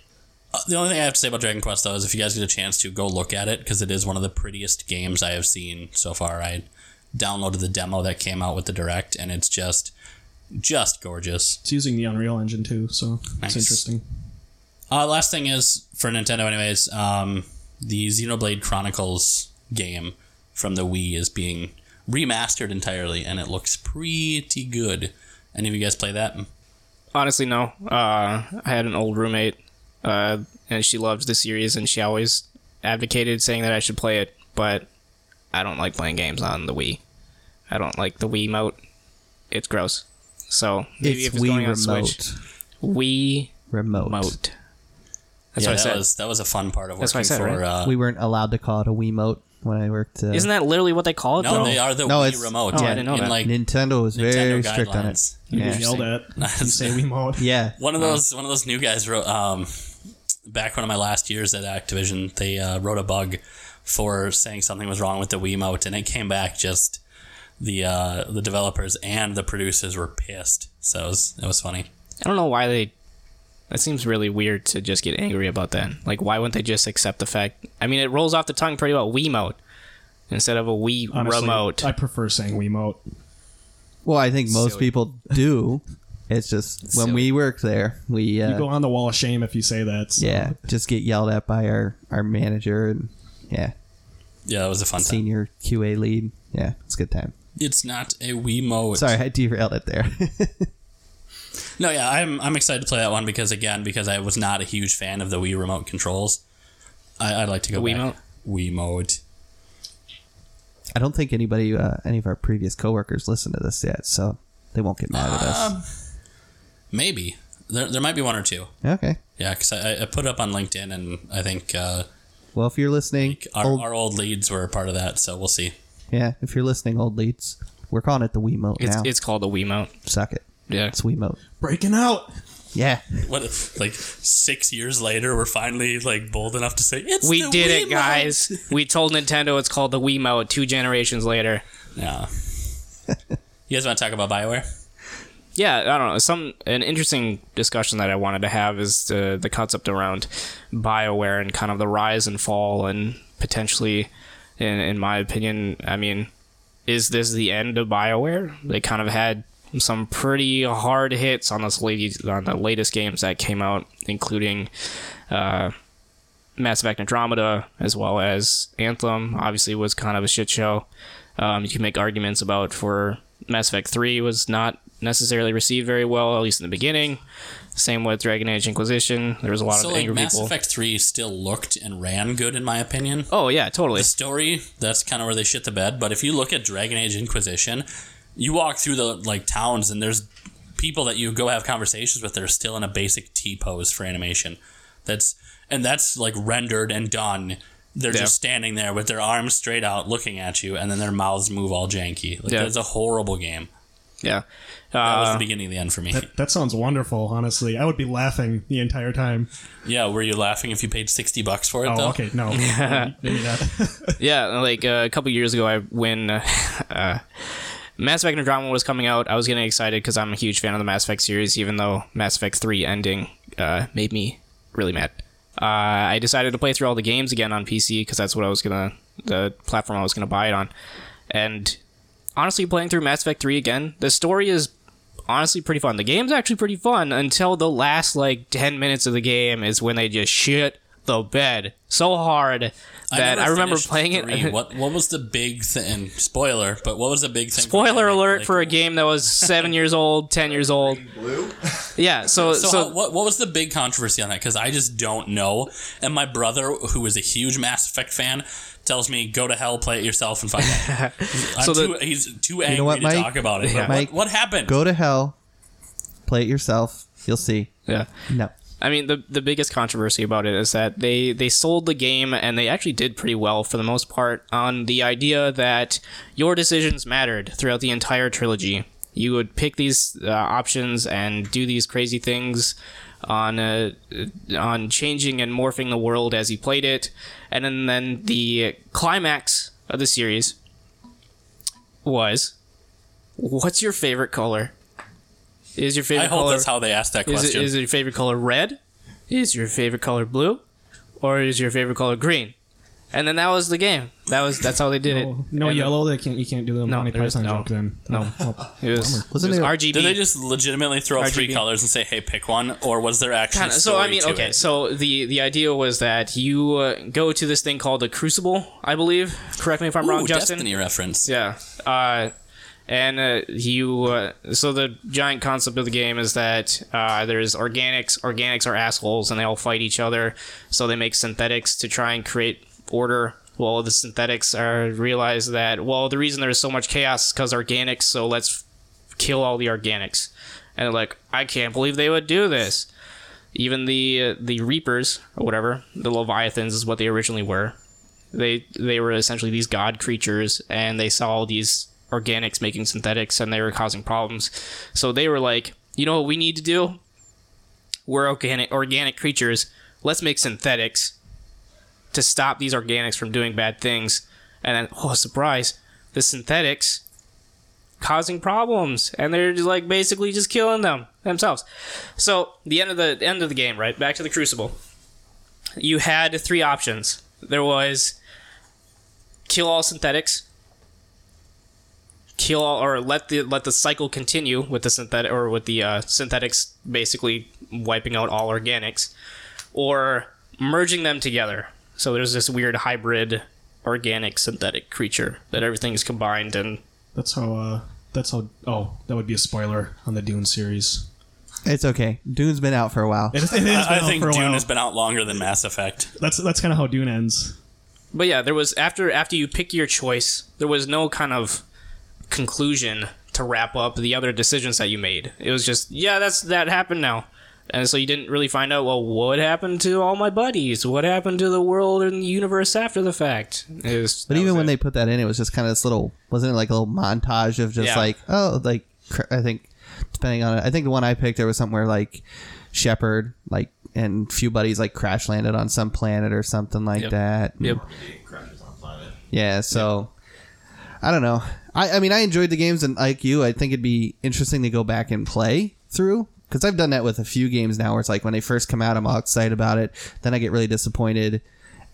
Uh, the only thing I have to say about Dragon Quest though is if you guys get a chance to go look at it because it is one of the prettiest games I have seen so far. I downloaded the demo that came out with the direct and it's just just gorgeous. It's using the Unreal Engine too, so Nice. it's interesting. Uh, last thing is for Nintendo, anyways. Um, the Xenoblade Chronicles game from the Wii is being remastered entirely, and it looks pretty good. Any of you guys play that? Honestly, no. Uh, I had an old roommate, uh, and she loved the series, and she always advocated saying that I should play it, but I don't like playing games on the Wii. I don't like the Wii mote. It's gross. So maybe it's if it's Wii going on remote. Switch, Wii Remote. mote. That's yeah, what I that said. was that was a fun part of working That's what I said, for. right? Uh, We weren't allowed to call it a Wiimote when I worked. Uh, Isn't that literally what they call it? no, though? they are the No, Wii it's- remote. Oh, I yeah, didn't know that. like Nintendo was Nintendo very strict on it. guidelines. You Yeah. yelled at. You say we mode. Yeah. One of those one of those new guys wrote um, back one of my last years at Activision. They uh, wrote a bug for saying something was wrong with the Wii Wiimote, and it came back just the uh, the developers and the producers were pissed. So it was it was funny. I don't know why they. That seems really weird to just get angry about that. Like, why wouldn't they just accept the fact? I mean, it rolls off the tongue pretty well. Wiimote instead of a Wii Honestly, remote. I prefer saying we mode. Well, I think most Silly. people do. It's just when we work there, we You uh, go on the wall of shame if you say that. so- yeah just get yelled at by our our manager and yeah Yeah, it was a fun time. senior QA lead. Yeah, it's a good time. It's not a Wiimote. Sorry, I derailed it there. [laughs] No, yeah, I'm I'm excited to play that one because again, because I was not a huge fan of the Wii remote controls. I, I'd like to go The back. Wiimote. I don't think anybody, uh, any of our previous coworkers, listened to this yet, so they won't get mad at us. Maybe there there might be one or two. Okay. Yeah, because I, I put it up on LinkedIn, and I think uh, Well, if you're listening, our, old, our old leads were a part of that. So we'll see. Yeah, if you're listening, old leads, we're calling it the Wiimote it's now. it's called a Wiimote. Suck it. Yeah. It's Wiimote. Breaking out. Yeah. What if, like six years later, we're finally like bold enough to say it's. We the did it, Wiimote." guys. we told Nintendo it's called the Wiimote two generations later. Yeah. you guys want to talk about Bioware? yeah, I don't know. Some an interesting discussion that I wanted to have is the the concept around Bioware and kind of the rise and fall, and potentially, in in my opinion, I mean, is this the end of Bioware? They kind of had some pretty hard hits on this latest on the latest games that came out, including. Uh, Mass Effect Andromeda, as well as Anthem, obviously was kind of a shit show. Um, you can make arguments about for Mass Effect 3 was not necessarily received very well, at least in the beginning. Same with Dragon Age Inquisition. There was a lot So of like angry Mass people. Effect Three still looked and ran good in my opinion. oh yeah, totally. The story that's kind of where they shit the bed. But if you look at Dragon Age Inquisition, you walk through the like towns and there's people that you go have conversations with that are still in a basic T pose for animation. That's and that's like rendered and done. They're Yeah. just standing there with their arms straight out, looking at you, and then their mouths move all janky. Like Yeah. that's a horrible game. Yeah. That was Uh, the beginning of the end for me. That, that sounds wonderful. Honestly, I would be laughing the entire time. yeah, were you laughing if you paid sixty bucks for it Oh, though? okay, no, [laughs] maybe not. [laughs] yeah, like uh, a couple years ago, I when uh, uh, Mass Effect Andromeda was coming out, I was getting excited because I'm a huge fan of the Mass Effect series. Even though Mass Effect Three ending uh, made me really mad, uh, I decided to play through all the games again on PC because that's what I was gonna the platform I was gonna buy it on. And honestly, playing through Mass Effect Three again, the story is honestly pretty fun. The game's actually pretty fun until the last like ten minutes of the game is when they just shit the bed so hard that I, never remember playing three. it. What what was the big thing? Spoiler, but what was the big thing? Spoiler ending? alert Like, for a game that was seven years [laughs] old, ten years old. Blue. [laughs] Yeah, so So, so, how, what what was the big controversy on that? Because I just don't know. And my brother, who is a huge Mass Effect fan, tells me go to hell, play it yourself, and find out. [laughs] I'm So the- too, he's too angry what, to Mike? talk about it. Yeah. But Mike, what, what happened? Go to hell. Play it yourself. You'll see. yeah. No. I mean, the the biggest controversy about it is that they they sold the game and they actually did pretty well for the most part on the idea that your decisions mattered throughout the entire trilogy. You would pick these uh, options and do these crazy things on uh, on changing and morphing the world as you played it, and then then the climax of the series was, what's your favorite color? Is your favorite I hope color? that's how they asked that Is, question. it, is your favorite color red? Is your favorite color blue? Or is your favorite color green? And then that was the game. That was that's how they did it. no no And yellow. They can't. You can't do the No, Monty there is Python no. joke then. No. Oh, It was, Wasn't it was it- RGB. Did they just legitimately throw out three colors and say, "Hey, pick one," or was there actually Kinda- so I mean, okay. it? So the the idea was that you uh, go to this thing called the Crucible, I believe. Correct me if I'm Ooh, wrong, Justin. Destiny reference. Yeah. Uh, and uh, you, uh, so the giant concept of the game is that uh, there's organics. Organics are assholes, and they all fight each other. So they make synthetics to try and create order. Well, the synthetics are realize that well, the reason there's so much chaos is because organics. So let's kill all the organics. And they're like, I can't believe they would do this. Even the uh, the Reapers or whatever, the Leviathans is what they originally were they they were essentially these god creatures and they saw all these organics making synthetics and they were causing problems. So they were like you know what we need to do? We're organic organic creatures. Let's make synthetics to stop these organics from doing bad things. And then oh surprise the synthetics causing problems. And they're just like basically just killing them themselves. So the end of the end of the game right? Back to the crucible. You had three options. There was kill all synthetics kill all or let the let the cycle continue with the synthetic or with the uh, synthetics basically wiping out all organics or merging them together so there's this weird hybrid organic synthetic creature that everything is combined and that's how. Uh, that's how. Oh, that would be a spoiler on the Dune series. It's okay. Dune's been out for a while. It, it has been I, I out think for a Dune while. has been out longer than Mass Effect. That's that's kind of how Dune ends. But yeah, there was after after you pick your choice, there was no kind of conclusion to wrap up the other decisions that you made. It was just yeah, that's that happened now. And so you didn't really find out well what happened to all my buddies? What happened to the world and the universe after the fact? It was, But even was when it. they put that in, it was just kind of this little, wasn't it like a little montage of just Yeah. like, oh, like, I think, depending on it, I think the one I picked, there was somewhere like Shepard, like, and few buddies like crash landed on some planet or something like Yep. that. Yep. Crashes. Yeah, so I don't know. I, I mean, I enjoyed the games, and like you, I think it'd be interesting to go back and play through because I've done that with a few games now, where it's like when they first come out, I'm all excited about it, then I get really disappointed,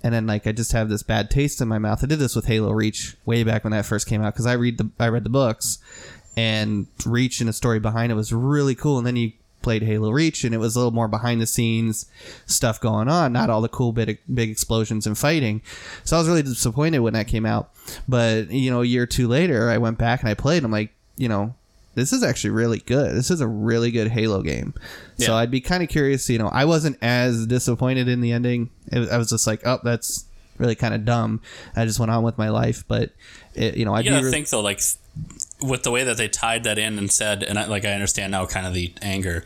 and then like I just have this bad taste in my mouth. I did this with Halo Reach way back when that first came out because I read the I read the books, and Reach and the story behind it was really cool, and then you played Halo Reach and it was a little more behind the scenes stuff going on, not all the cool big big explosions and fighting. So I was really disappointed when that came out. But you know, a year or two later, I went back and I played. And I'm like, you know, this is actually really good. This is a really good Halo game. So I'd be kind of curious. You know, I wasn't as disappointed in the ending. It, I was just like, oh, that's really kind of dumb. I just went on with my life. But it, you know, I'd You gotta think though, like with the way that they tied that in and said, and I, like I understand now, kind of the anger,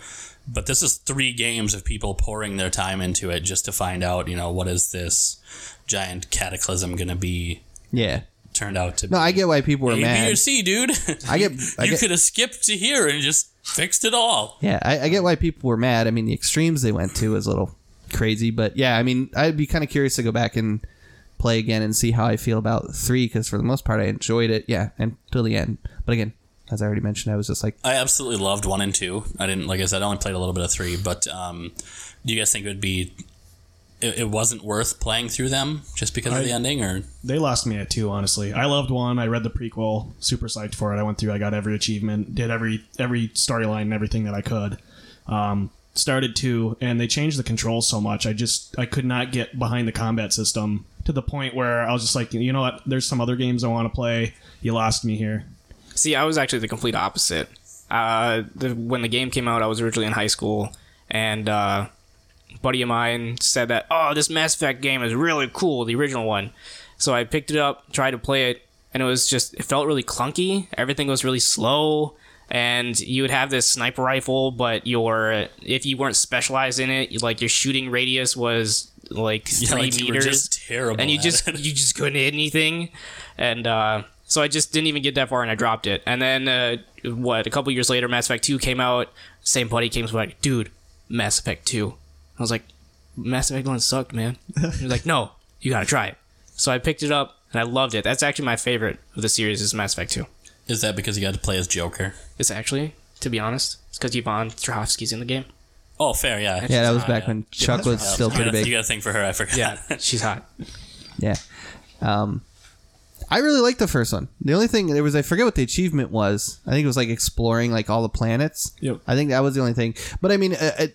but this is three games of people pouring their time into it just to find out, you know, what is this giant cataclysm going to be yeah. turned out to No, be? I get why people were A, B, mad. or C, dude. [laughs] I get- [laughs] I you could have skipped to here and just fixed it all. Yeah, I, I get why people were mad. I mean, the extremes they went to was a little crazy, but yeah, I mean, I'd be kind of curious to go back and play again and see how I feel about three because for the most part I enjoyed it. Yeah, until the end. But again, as I already mentioned, I was just like, I absolutely loved one and two. I didn't, like I said, I only played a little bit of three, but um, do you guys think it would be? It, it wasn't worth playing through them just because of the ending, or They lost me at two, honestly. I loved one. I read the prequel, super psyched for it. I went through. I got every achievement, did every every storyline and everything that I could. Um, started two, and they changed the controls so much. I just I could not get behind the combat system to the point where I was just like, you know what? There's some other games I want to play. You lost me here. See, I was actually the complete opposite. Uh, the, when the game came out, I was originally in high school, and uh, buddy of mine said that, "Oh, this Mass Effect game is really cool, the original one." So I picked it up, tried to play it, and it was just it felt really clunky. Everything was really slow, and you would have this sniper rifle, but your if you weren't specialized in it, like your shooting radius was like Yeah, three like meters. just terrible and you just it. you just couldn't hit anything. And uh so i just didn't even get that far and i dropped it. And then uh what a couple years later mass effect 2 came out. Same buddy came to like dude mass effect 2 i was like mass effect 1 sucked man. He was like no you gotta try it. So i picked it up and i loved it. That's actually my favorite of the series is mass effect 2 is that because you got to play as Joker? it's actually to be honest it's because yvonne strahovski's in the game Oh, fair, yeah. yeah, that was Uh, back yeah. when Chuck was Yeah, still you pretty gotta- big. You got a thing for her. I forgot. yeah she's hot [laughs] Yeah. Um, I really liked the first one. The only thing there was, I forget what the achievement was. I think it was like exploring like all the planets. Yep. I think that was the only thing. But I mean, uh, uh,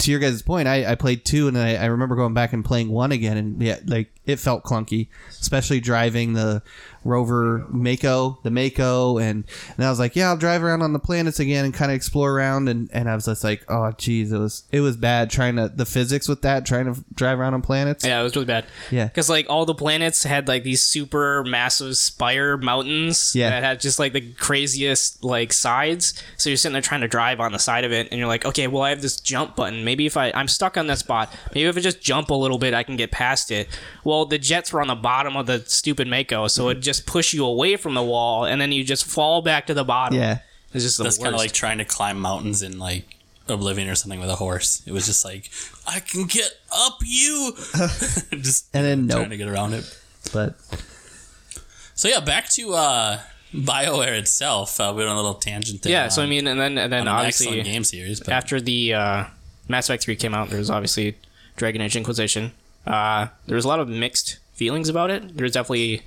to your guys' point, I, I played two, and I, I remember going back and playing one again, and yeah, like it felt clunky, especially driving the rover Mako, the Mako, and and I was like, yeah, I'll drive around on the planets again and kind of explore around, and and I was just like, oh, geez, it was it was bad trying to the physics with that, trying to drive around on planets. Yeah, it was really bad. Yeah. because like all the planets had like these super massive spire mountains Yeah. that had just like the craziest like sides. So you're sitting there trying to drive on the side of it, and you're like, okay, well I have this jump button. Maybe if I I'm stuck on that spot, maybe if I just jump a little bit, I can get past it. Well, the jets were on the bottom of the stupid Mako, so it just push you away from the wall, and then you just fall back to the bottom. Yeah. it's just the That's kind of like trying to climb mountains in like Oblivion or something with a horse. It was just like, I can get up you. [laughs] [laughs] just And then trying to get around it. But So yeah, back to uh, BioWare itself. Uh, we went on a little tangent there. yeah. So I mean, and then and then on an obviously game series. But after the uh, Mass Effect 3 came out, there was obviously Dragon Age Inquisition. Uh, there was a lot of mixed feelings about it. There was definitely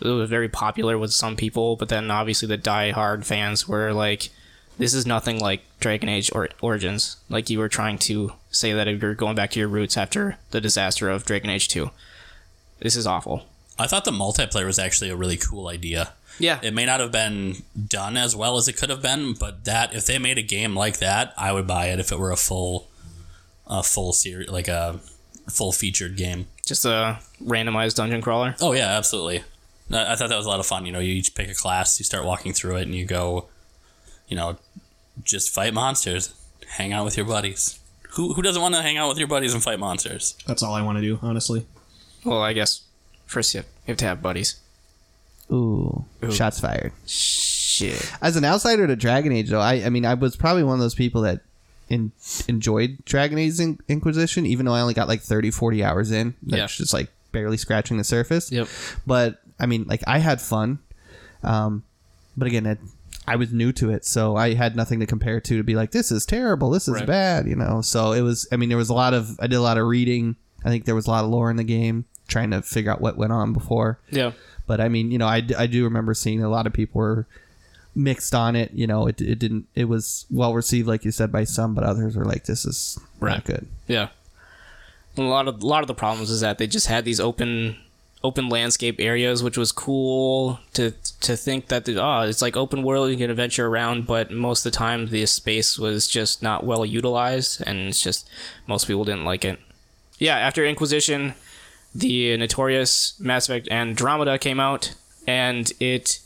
it was very popular with some people, but then obviously the die-hard fans were like, "This is nothing like Dragon Age or Origins." Like you were trying to say that if you're going back to your roots after the disaster of Dragon Age 2. This is awful. I thought the multiplayer was actually a really cool idea. Yeah, It may not have been done as well as it could have been, but that if they made a game like that, I would buy it if it were a full, a full series, like a full featured game. just a randomized dungeon crawler. Oh yeah, absolutely. I I thought that was a lot of fun. You know, you each pick a class, you start walking through it, and you go, you know, just fight monsters, hang out with your buddies. Who who doesn't want to hang out with your buddies and fight monsters? That's all I want to do, honestly. Well, I guess first you have, you have to have buddies. ooh, shots fired. Shit. As an outsider to Dragon Age, though, I, I mean, I was probably one of those people that in, enjoyed Dragon Age In- Inquisition, even though I only got like 30, 40 hours in. That's Yeah. just like barely scratching the surface. Yep. But I mean, like I had fun. Um, but again, it, I was new to it, so I had nothing to compare to to be like, this is terrible, this is Right. bad, you know. So it was. I mean, there was a lot of. I did a lot of reading. I think there was a lot of lore in the game, trying to figure out what went on before. Yeah. But I mean, you know, I, I do remember seeing a lot of people were mixed on it. You know, it, it didn't. It was well received, like you said, by some, but others were like, this is Right. not good. Yeah. And a lot of a lot of the problems is that they just had these open open landscape areas, which was cool to to think that the, oh, it's like open world, you can adventure around, but most of the time the space was just not well utilized, and it's just most people didn't like it. Yeah, after Inquisition, the notorious Mass Effect Andromeda came out, and it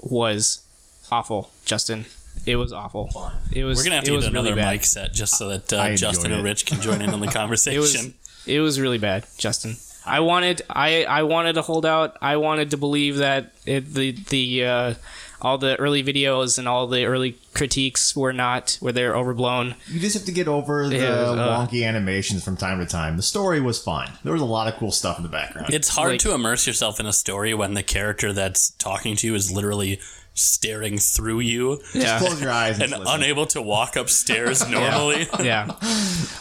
was awful, Justin. It was awful. It was. We're gonna have it to get was another really mic set just so that uh, enjoyed Justin and. Rich can join in on the conversation. [laughs] it was it was really bad, Justin. I wanted I I wanted to hold out. I wanted to believe that it, the the uh, all the early videos and all the early critiques were not were they're overblown. You just have to get over the Yeah, uh, wonky animations from time to time. The story was fine. There was a lot of cool stuff in the background. It's hard Like- to immerse yourself in a story when the character that's talking to you is literally staring through you Yeah, Close your eyes and, and unable to walk upstairs [laughs] normally. yeah,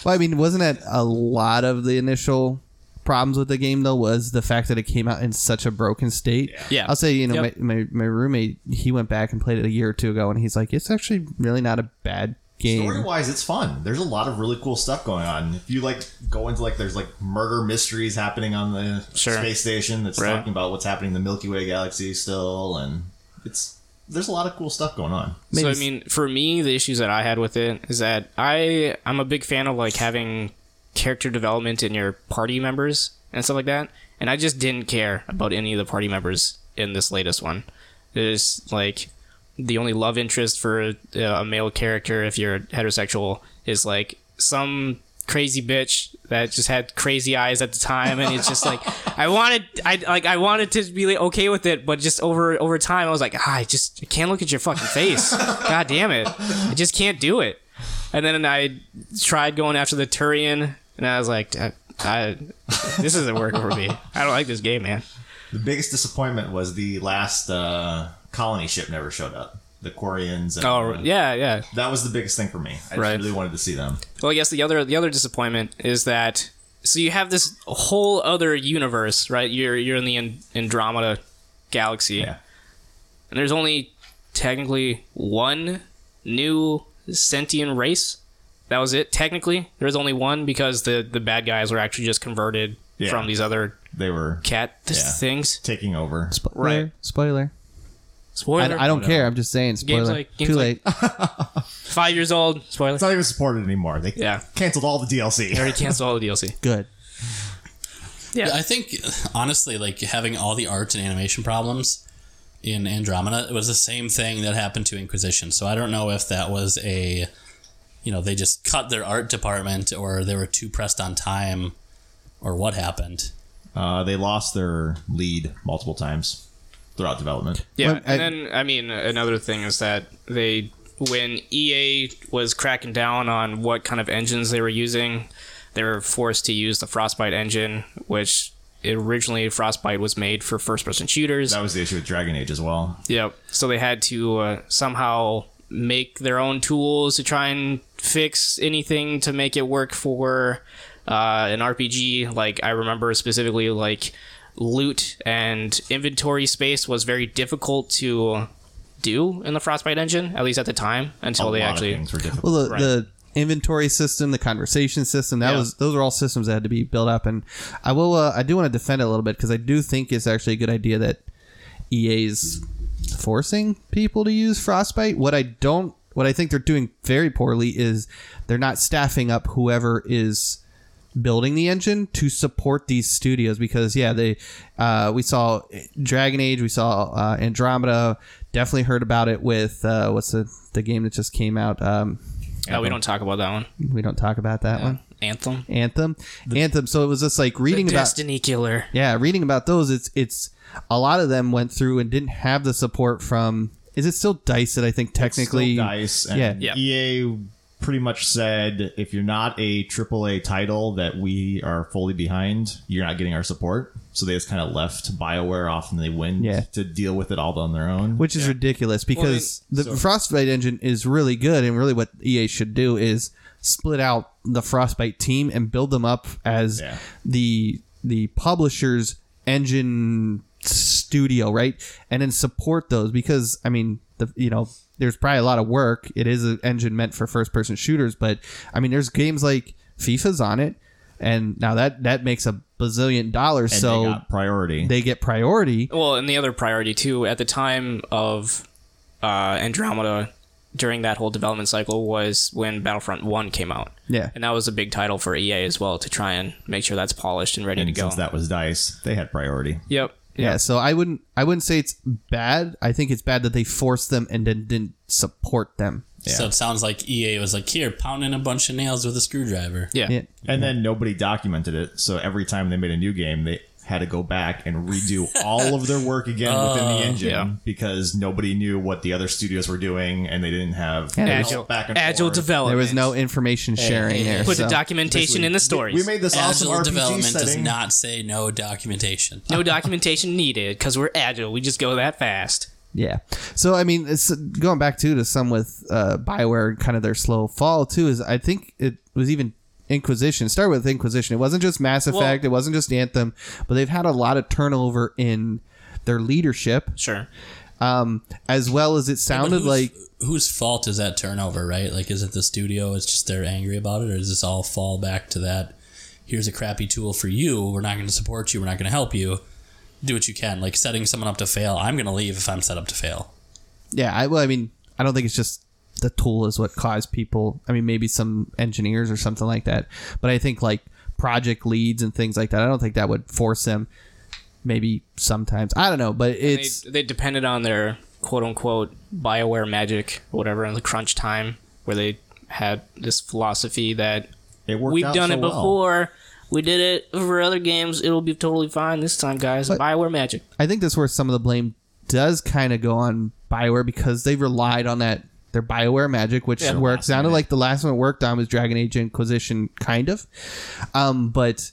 Well, I mean, wasn't it a lot of the initial problems with the game though? Was the fact that it came out in such a broken state? Yeah. I'll say, you know, Yep. my, my my roommate he went back and played it a year or two ago, and he's like, it's actually really not a bad game. Story wise, it's fun. There's a lot of really cool stuff going on. If you like go into like there's like murder mysteries happening on the Sure. space station that's Right. talking about what's happening in the Milky Way galaxy still, and it's there's a lot of cool stuff going on. So I mean, for me, the issues that I had with it is that I I'm a big fan of like having character development in your party members and stuff like that, and I just didn't care about any of the party members in this latest one. There's like the only love interest for uh, a male character if you're heterosexual is like some crazy bitch that just had crazy eyes at the time. And it's just like [laughs] I wanted I like I wanted to be like, okay with it but just over over time I was like ah, I just I can't look at your fucking face. [laughs] God damn it. I just can't do it. And then I tried going after the Turian and I was like I, I this isn't working for me I don't like this game man The biggest disappointment was the last uh, colony ship never showed up. The Quarians. And, oh yeah yeah That was the biggest thing for me. I Right. really wanted to see them. Well, I guess the other the other disappointment is that so you have this whole other universe, right? You're you're in the Andromeda galaxy, Yeah. and there's only technically one new sentient race. That was it. Technically, there was only one because the the bad guys were actually just converted Yeah. from these other They were cat th- Yeah. things. taking over. Spoiler, Right. Spoiler. Spoiler. I, I don't care. I'm just saying. Spoiler. like- game's Too like- late. [laughs] Five years old. Spoiler. It's not even supported anymore. They Yeah. canceled all the DLC. They already canceled all the DLC. [laughs] Good. Yeah. I think honestly, like having all the art and animation problems in Andromeda, it was the same thing that happened to Inquisition. So I don't know if that was a, you know, they just cut their art department or they were too pressed on time, or what happened. Uh, they lost their lead multiple times throughout development. Yeah, Well, I- and then I mean another thing is that they when EA was cracking down on what kind of engines they were using, they were forced to use the Frostbite engine, which originally Frostbite was made for first-person shooters. That was the issue with Dragon Age as well. Yep. So they had to uh, somehow make their own tools to try and fix anything to make it work for uh, an RPG. Like I remember specifically, like loot and inventory space was very difficult to do in the Frostbite engine, at least at the time, until a they lot actually. of things were difficult. Well, the, Right. the inventory system, the conversation system, that Yeah. was those are all systems that had to be built up. And I will, uh, I do want to defend it a little bit because I do think it's actually a good idea that EA's forcing people to use Frostbite. What I don't, what I think they're doing very poorly is they're not staffing up whoever is building the engine to support these studios because yeah they uh, we saw dragon age we saw uh, andromeda definitely heard about it with uh, what's the the game that just came out um, Oh, we don't talk about that one. we don't talk about that one Anthem. anthem anthem so it was just like reading about Destiny Killer. yeah reading about those it's it's a lot of them went through and didn't have the support from is it still dice that i think technically Still dice and yeah. Yeah. EA pretty much said if you're not a AAA title that we are fully behind, you're not getting our support. So they just kind of left BioWare off and they went Yeah. to deal with it all on their own. which is ridiculous because the Frostbite engine is really good, and really what EA should do is split out the Frostbite team and build them up as Yeah. the the publisher's engine studio, right? And then support those because I mean, the you know, there's probably a lot of work. It is an engine meant for first person shooters, but I mean, there's games like FIFA's on it, and now that that makes a bazillion dollars, and so they got priority. they get priority. Well, and the other priority too at the time of uh, Andromeda during that whole development cycle was when Battlefront One came out. Yeah. and that was a big title for EA as well to try and make sure that's polished and ready and to go. since that was Dice, they had priority. yep. Yeah, so I wouldn't I wouldn't say it's bad. I think it's bad that they forced them and then didn't support them. Yeah. So it sounds like EA was like, here, pound in a bunch of nails with a screwdriver. Yeah. Yeah. And then nobody documented it. So every time they made a new game, they had to go back and redo all of their work again within the [laughs] engine yeah. because nobody knew what the other studios were doing and they didn't have Yeah, Agile, back and agile forth. development. There was no information sharing hey, there. Put so. the documentation in the stories. We made this awesome Agile RPG development does not say no documentation. no [laughs] documentation needed because we're agile. We just go that fast. Yeah. So I mean, it's going back to to some with uh, Bioware kind of their slow fall too. Is I think it was even Inquisition. Start with Inquisition. It wasn't just Mass Effect. it wasn't just Anthem, but they've had a lot of turnover in their leadership, Sure. um, as well as it sounded whose- like whose fault is that turnover, right? Like, is it the studio? It's just they're angry about it, or does this all fall back to that? Here's a crappy tool for you. We're not going to support you. We're not going to help you. Do what you can. Like setting someone up to fail. I'm going to leave if I'm set up to fail. Yeah, I well, I mean, I don't think it's just the tool is what caused people. I mean, maybe some engineers or something like that, but I think like project leads and things like that. I don't think that would force them. Maybe sometimes I don't know, but it's they depended on their quote unquote Bioware magic or whatever in the crunch time where they had this philosophy that It worked we've out done so it well. before. We did it for other games. It'll be totally fine this time, guys. But- Bioware magic. I think that's where some of the blame does kind of go on Bioware because they relied on that their Bioware magic, which Yeah. worked. Sounded like the last one it worked on was Dragon Age Inquisition, kind of. Um, but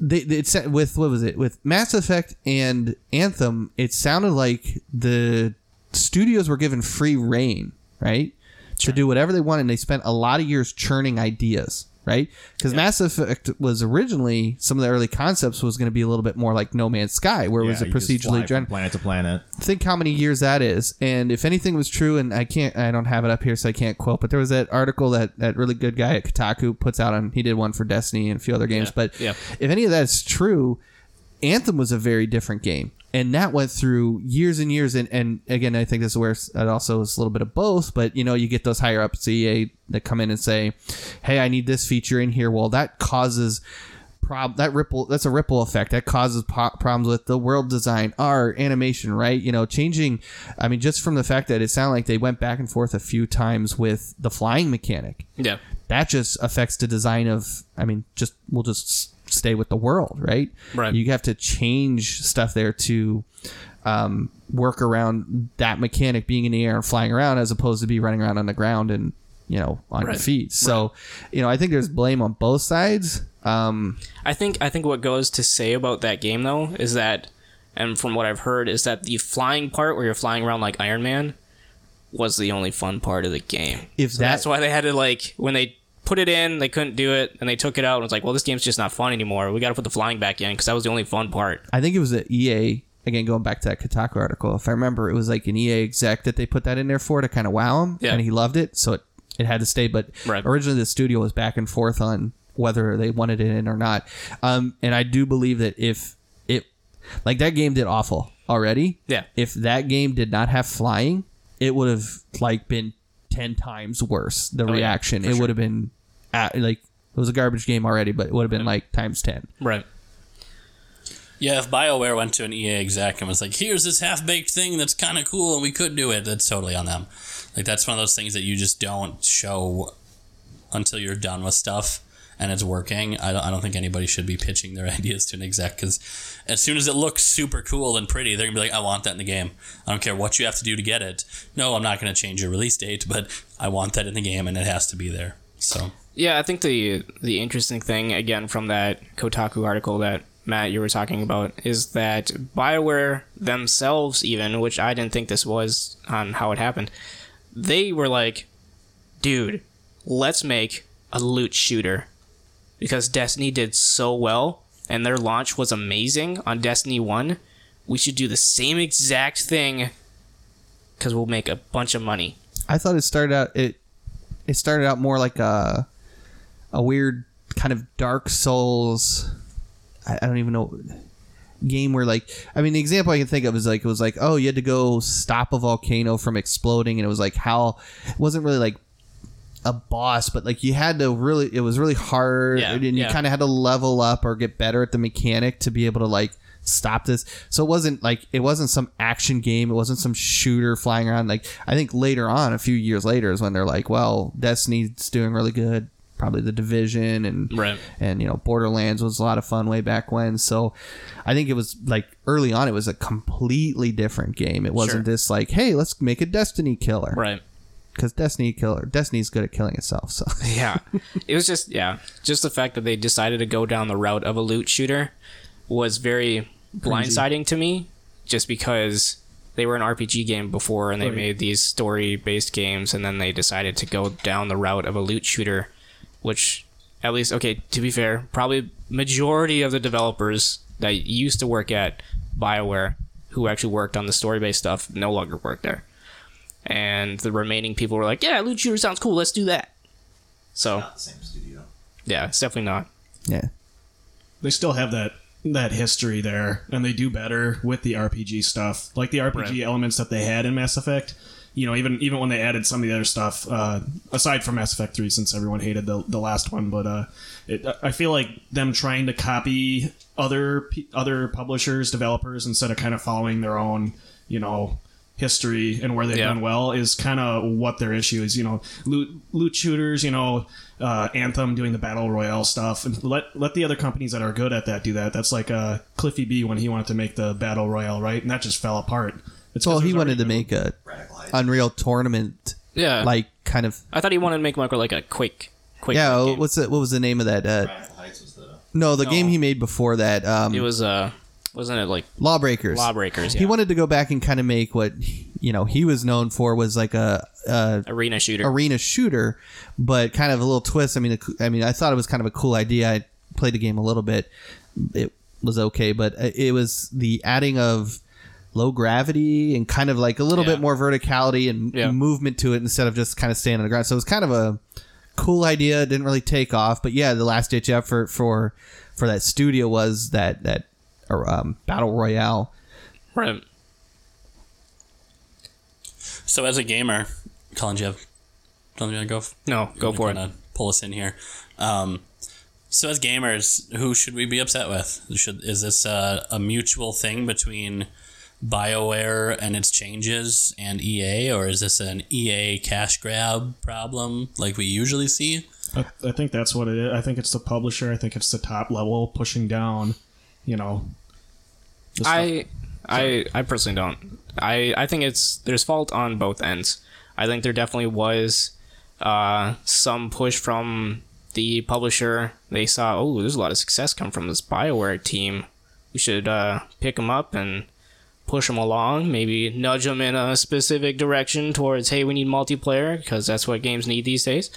they, they it said with what was it with Mass Effect and Anthem? It sounded like the studios were given free reign, right, to do whatever they wanted. And they spent a lot of years churning ideas, right? Because Mass Effect was originally some of the early concepts was going to be a little bit more like No Man's Sky, where it was Yeah, a you just fly procedurally generated planet to planet. think how many years that is and if anything was true and i can't i don't have it up here so i can't quote but there was that article that that really good guy at kotaku puts out on he did one for destiny and a few other games Yeah, but yeah. if any of that's true anthem was a very different game and that went through years and years. And, and again i think this is where it also is a little bit of both but you know you get those higher up at ea that come in and say hey i need this feature in here. Well that causes prob that ripple that's a ripple effect. That causes po- problems with the world design art animation right? You know changing i mean just from the fact that it sounded like they went back and forth a few times with the flying mechanic. Yeah. that just affects the design of i mean just we'll just stay with the world right? Right. you have to change stuff there to um, work around that mechanic being in the air and flying around as opposed to be running around on the ground and you know on your feet. So you know i think there's blame on both sides. Um, I think I think what goes to say about that game though is that, and from what I've heard, is that the flying part where you're flying around like Iron Man was the only fun part of the game. if So that that's why they had to like when they put it in, they couldn't do it, and they took it out and was like, well, this game's just not fun anymore. We got to put the flying back in because that was the only fun part. I think it was an EA. Again, going back to that Kotaku article, if I remember, it was like an EA exec that they put that in there for to kind of wow him, Yeah. and he loved it, so it, it had to stay. But Right. originally, the studio was back and forth on whether they wanted it in or not. Um, and I do believe that if it, like that game did awful already. Yeah. If that game did not have flying, it would have like been ten times worse. The Oh, reaction, for it sure. would have been, at, like it was a garbage game already, but it would have been like times ten. Right. Yeah, if BioWare went to an EA exec and was like, here's this half baked thing that's kind of cool and we could do it, that's totally on them. Like, that's one of those things that you just don't show until you're done with stuff. And it's working, I don't, I don't think anybody should be pitching their [laughs] ideas to an exec because as soon as it looks super cool and pretty, they're gonna be like, I want that in the game. I don't care what you have to do to get it. No, I'm not gonna change your release date, but I want that in the game and it has to be there. So Yeah, I think the the interesting thing again from that Kotaku article that Matt you were talking about is that BioWare themselves even, which I didn't think this was on how it happened, they were like, dude, let's make a loot shooter. Because Destiny did so well and their launch was amazing on Destiny 1. We should do the same exact thing because we'll make a bunch of money. I thought it started out it it started out more like a a weird kind of Dark Souls. I, I don't even know game where like I mean the example I can think of is like it was like oh you had to go stop a volcano from exploding and it was like how it wasn't really like a boss but like you had to really it was really hard Yeah, and you yeah. kind of had to level up or get better at the mechanic to be able to like stop this so it wasn't like it wasn't some action game it wasn't some shooter flying around like i think later on a few years later is when they're like well destiny's doing really good probably the division and Right. and you know borderlands was a lot of fun way back when so i think it was like early on it was a completely different game it wasn't Sure. this like hey let's make a destiny killer Right. Because destiny killer destiny's good at killing itself so. [laughs] Yeah. It was just yeah. Just the fact that they decided to go down the route of a loot shooter was very blindsiding to me just because they were an rpg game before and they Right. made these story based games and then they decided to go down the route of a loot shooter which at least okay to be fair probably majority of the developers that used to work at bioware who actually worked on the story based stuff no longer work there and the remaining people were like yeah loot shooter sounds cool let's do that so Not the same studio. yeah, it's definitely not. yeah they still have that that history there, and they do better with the RPG stuff, like the RPG Right. elements that they had in Mass Effect. You know, even even when they added some of the other stuff, uh, aside from Mass Effect Three, since everyone hated the the last one, but uh, it, I feel like them trying to copy other other publishers, developers, instead of kind of following their own, you know. History and where they've Yeah. done well is kind of what their issue is. You know, loot loot shooters. You know, uh, Anthem doing the battle royale stuff, and let let the other companies that are good at that do that. That's like uh, Cliffy B when he wanted to make the battle royale, right? And that just fell apart. It's well he wanted to make a Radical unreal tournament Yeah, like kind of I thought he wanted to make like like a quick, quick. yeah game. what's the, what was the name of that uh was the no the No. game he made before that um it was uh, wasn't it like lawbreakers Lawbreakers? Yeah. he wanted to go back and kind of make what you know he was known for was like a, a arena shooter. arena shooter, but kind of a little twist. I mean, I mean, I thought it was kind of a cool idea. I played the game a little bit. It was okay, but uh, it was the adding of low gravity and kind of like a little Yeah. bit more verticality and Yeah. movement to it instead of just kind of staying on the ground. So it was kind of a cool idea. It didn't really take off, but yeah, the last ditch effort for for that studio was that that um, battle royale. right. So as a gamer, Colin, do you have something you want to go? f- No, go for it. Pull us in here. Um, so as gamers, who should we be upset with? Should is this uh, a mutual thing between BioWare and its changes and EA, or is this an EA cash grab problem like we usually see? I, I think that's what it is. I think it's the publisher. I think it's the top level pushing down. You know, I, I, I personally don't. I, I think it's there's fault on both ends. I think there definitely was uh, some push from the publisher. They saw, oh, there's a lot of success come from this Bioware team. We should uh, pick them up and push them along. Maybe nudge them in a specific direction towards, hey, we need multiplayer because that's what games need these days.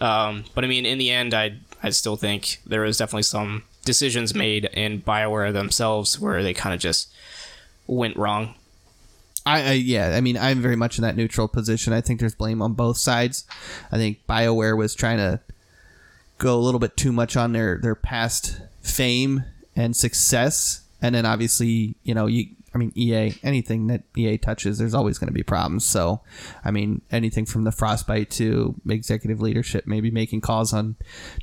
Um, but I mean, in the end, I I still think there is definitely some decisions made in Bioware themselves where they kind of just went wrong. I, I yeah, I mean, I'm very much in that neutral position. I think there's blame on both sides. I think BioWare was trying to go a little bit too much on their their past fame and success, and then obviously, you know, you I mean, EA, anything that EA touches, there's always going to be problems. So, I mean, anything from the frostbite to executive leadership, maybe making calls on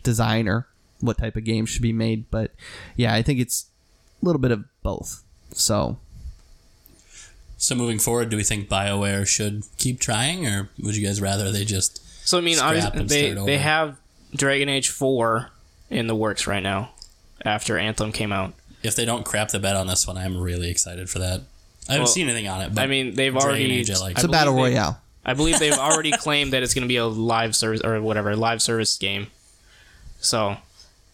design or what type of game should be made. But yeah, I think it's a little bit of both. So, So moving forward, do we think BioWare should keep trying, or would you guys rather they just So I mean, Scrap obviously, and they they have Dragon Age Four in the works right now after Anthem came out. If they don't crap the bed on this one, I'm really excited for that. I haven't Well, seen anything on it. But I mean, they've Dragon already. Age I like. It's a believe battle they- royale. I believe they've [laughs] already claimed that it's going to be a live service or whatever live service game. So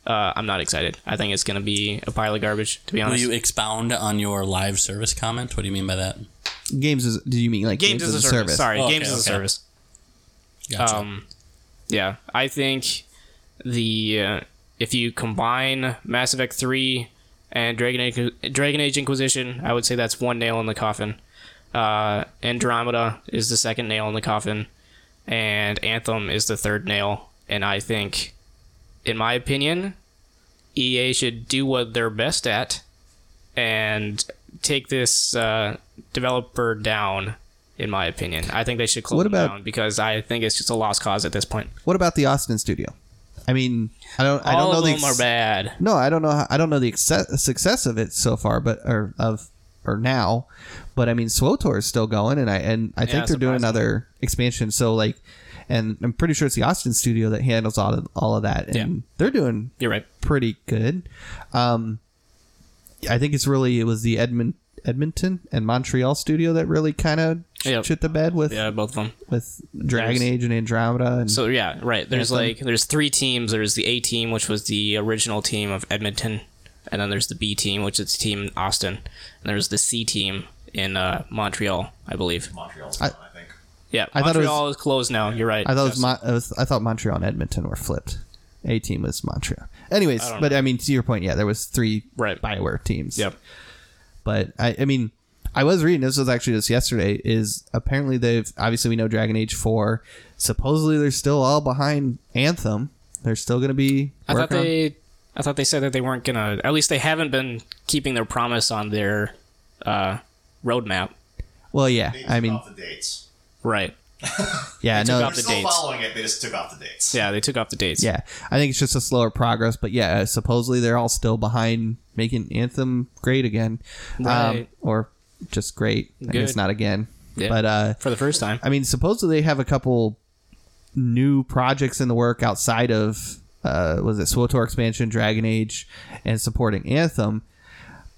uh, I'm not excited. I think it's going to be a pile of garbage. To be honest. Will honest, you expound on your live service comment? What do you mean by that? Games is. Do you mean like games, as a service. Sorry, Oh, games okay, as a service. Gotcha. Um, yeah, I think the uh, if you combine Mass Effect three and Dragon Age, Dragon Age Inquisition, I would say that's one nail in the coffin. Uh, Andromeda is the second nail in the coffin, and Anthem is the third nail. And I think, in my opinion, EA should do what they're best at and take this uh, developer down. In my opinion, I think they should close What about- down because I think it's just a lost cause at this point. What about the Austin studio? I mean, I don't. I don't know of the them are bad. No, I don't know. How, I don't know the success, success of it so far, but or of or now, but I mean, SWTOR is still going, and I and I think Yeah, they're doing another expansion. So like, and I'm pretty sure it's the Austin studio that handles all of all of that, and Yeah. they're doing You're right. pretty good. Um, I think it's really it was the Edmond Edmonton and Montreal studio that really kind of Yep. shit the bed with Yeah, both of them. with Dragon There's- Age and Andromeda and So yeah, right. There's Anthem. like there's three teams. There's the A team, which was the original team of Edmonton, and then there's the B team, which is team Austin, and there's the C team in uh, Montreal, I believe. Montreal's I- gone, I think. Yeah, thought it Montreal is closed now. You're right. I thought it was, Mon- it was I thought Montreal and Edmonton were flipped. A team was Montreal. Anyways, don't but I mean to your point, yeah, there was three Right. Bioware teams. Yep. But I, I mean, I was reading this was actually just yesterday. Is apparently they've obviously we know Dragon Age four. Supposedly they're still all behind Anthem. They're still going to be. I thought working on- they, I thought they said that they weren't gonna. At least they haven't been keeping their promise on their uh, roadmap. Well, yeah. They I mean, off the dates. Right. [laughs] yeah, no, off They're the still dates. following it. They just took off the dates. Yeah, they took off the dates. yeah. I think it's just a slower progress. But yeah, uh, supposedly they're all still behind making Anthem great again, um, Right. or just great. I guess not again. Yeah. But uh, For the first time. I mean, supposedly they have a couple new projects in the work outside of uh, was it SWTOR expansion, Dragon Age, and supporting Anthem.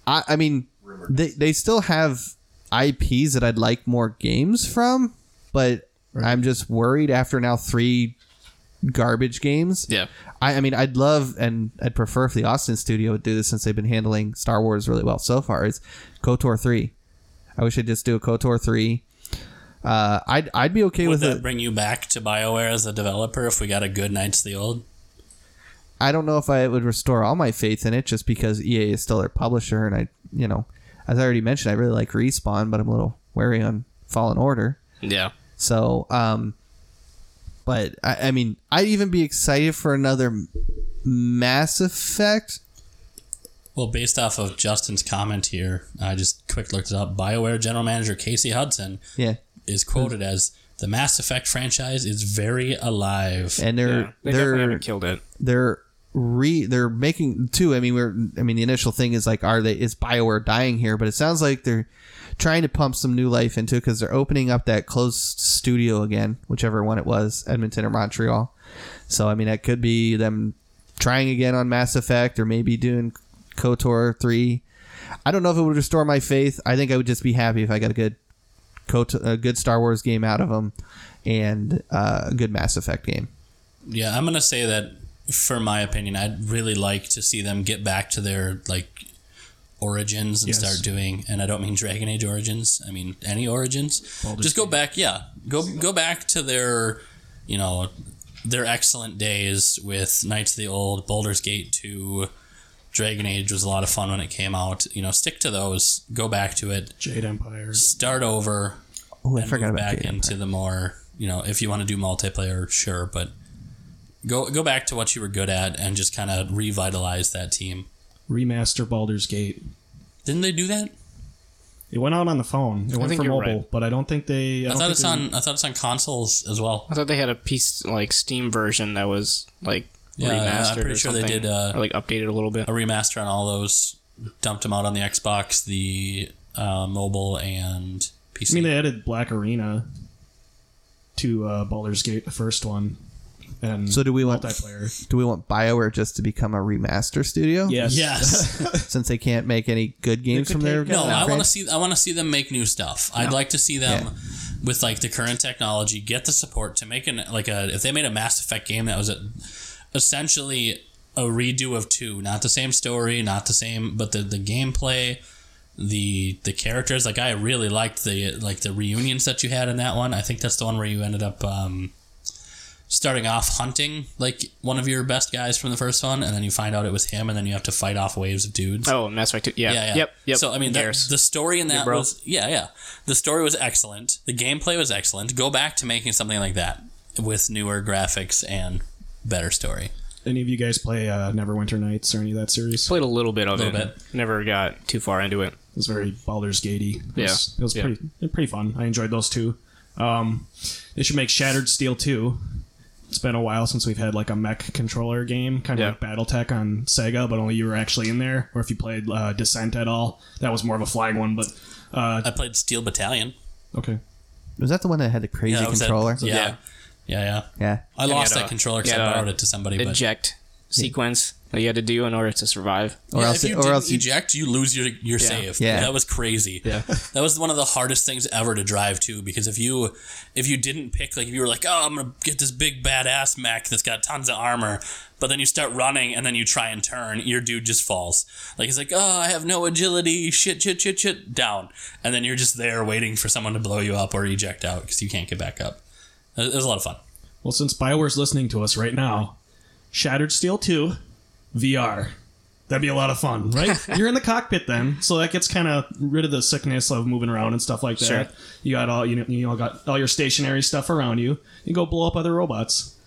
I, I mean, they they still have IPs that I'd like more games from, but I'm just worried after now three garbage games. Yeah. I, I mean, I'd love and I'd prefer if the Austin studio would do this since they've been handling Star Wars really well so far. Is KOTOR three? I wish they'd just do a KOTOR three. Uh, I'd I'd be okay Would with that it. bring you back to BioWare as a developer if we got a good Knights of the Old? I don't know if I would restore all my faith in it just because EA is still their publisher, and I, you know, as I already mentioned, I really like Respawn, but I'm a little wary on Fallen Order. Yeah. So, um, but I, I mean, I'd even be excited for another Mass Effect. Well, based off of Justin's comment here, I just quick looked it up. BioWare general manager Casey Hudson Yeah, is quoted as the Mass Effect franchise is very alive. and they're Yeah. They they're haven't killed it. they're re they're making too. I mean, we're I mean, the initial thing is like, are they is Bioware dying here? But it sounds like they're trying to pump some new life into it because they're opening up that closed studio again, whichever one it was, Edmonton or Montreal. So I mean, that could be them trying again on Mass Effect or maybe doing KOTOR three. I don't know if it would restore my faith. I think I would just be happy if I got a good KOTOR, a good Star Wars game out of them and uh, a good Mass Effect game. Yeah, I'm gonna say that for my opinion, I'd really like to see them get back to their like origins and Yes. start doing. And I don't mean Dragon Age origins. I mean any origins. Baldur's Just go back. Yeah, go go back to their, you know, their excellent days with Knights of the Old, Baldur's Gate two. Dragon Age was a lot of fun when it came out. You know, stick to those. Go back to it. Jade Empire. Start over. Oh, I and forgot move about back Jade into Empire. the more you know if you want to do multiplayer sure but go go back to what you were good at and just kind of revitalize that team Remaster Baldur's Gate. didn't they do that It went out on the phone. It went for mobile, right. but I don't think they. I, i, thought think it's they- on i thought it's on consoles as well I thought they had a piece like Steam version that was like Yeah, I'm pretty or sure they did, uh, or like updated a little bit. a remaster on all those dumped them out on the xbox the uh, mobile and pc I mean, they added Black Arena to uh, Baldur's Gate, the first one, and So do we want multiplayer. do we want BioWare just to become a remaster studio? Yes. Yes. [laughs] Since they can't make any good games from their take- No, I want to see. I want to see them make new stuff. I'd like to see them Yeah. with like the current technology get the support to make an like a. If they made a Mass Effect game that was a, essentially a redo of two, not the same story, not the same, but the the gameplay, the the characters. Like I really liked the like the reunions that you had in that one. I think that's the one where you ended up. um starting off hunting like one of your best guys from the first one and then you find out it was him and then you have to fight off waves of dudes Oh, that's right. 2. Yeah. yeah, yeah. Yep. Yep. So I mean, that, the story in that bro. was yeah, yeah. The story was excellent. The gameplay was excellent. Go back to making something like that with newer graphics and better story. Any of you guys play uh, Neverwinter Nights or any of that series? played a little bit of Little it. bit. Never got too far into it. It was very Baldur's Gatey. It was, Yeah. it was Yeah. pretty pretty fun. I enjoyed those two. Um, they should make Shattered Steel 2. It's been a while since we've had like a mech controller game, kind of Yeah. like BattleTech on Sega, but only you were actually in there. Or if you played uh, Descent at all, that was more of a flying one. But uh, I played Steel Battalion. okay, Was that the one that had the crazy that was that- controller? yeah. Yeah. yeah, yeah, Yeah. I you lost that a- controller because I had a borrowed it to somebody. But Eject sequence that you had to do in order to survive. Or yeah, else, if you or didn't else you, eject, you lose your your save. Yeah. that was crazy. Yeah. that was one of the hardest things ever to drive too. Because if you if you didn't pick like if you were like, oh, I'm gonna get this big badass mech that's got tons of armor, but then you start running and then you try and turn, your dude just falls. Like he's like, oh, I have no agility, shit, shit, shit, shit, down, and then you're just there waiting for someone to blow you up or eject out because you can't get back up. It it was a lot of fun. well, since Bioware's listening to us right now, Shattered Steel 2 VR. That'd be a lot of fun, right? [laughs] You're in the cockpit then, so that gets kind of rid of the sickness of moving around and stuff like that. Sure. You got all you know, you know, got all your stationary stuff around you. You go blow up other robots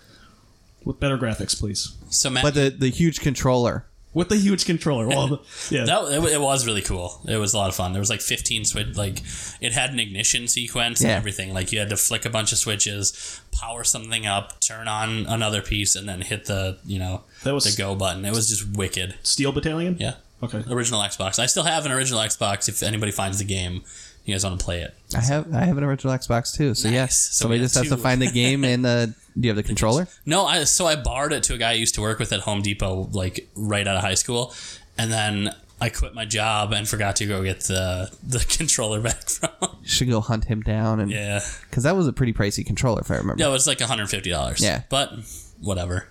with better graphics, please. So Matt, but the the huge controller. With the huge controller. Well, [laughs] yeah, That it, it was really cool. It was a lot of fun. There was like 15 switch like it had an ignition sequence and everything. Like you had to flick a bunch of switches, power something up, turn on another piece, and then hit the you know That was- the go button. It was just wicked. Steel Battalion. Yeah, Okay. original Xbox. I still have an original Xbox. If anybody finds the game, you guys want to play it. I have I have an original Xbox too. So Nice. yes, So somebody we just have has to find the [laughs] game and the. Do you have the controller? No, I so I borrowed it to a guy I used to work with at Home Depot, like right out of high school, and then I quit my job and forgot to go get the the [laughs] controller back from. him. You should go hunt him down and yeah. because that was a pretty pricey controller if I remember. Yeah, it was like $150. Yeah. But whatever.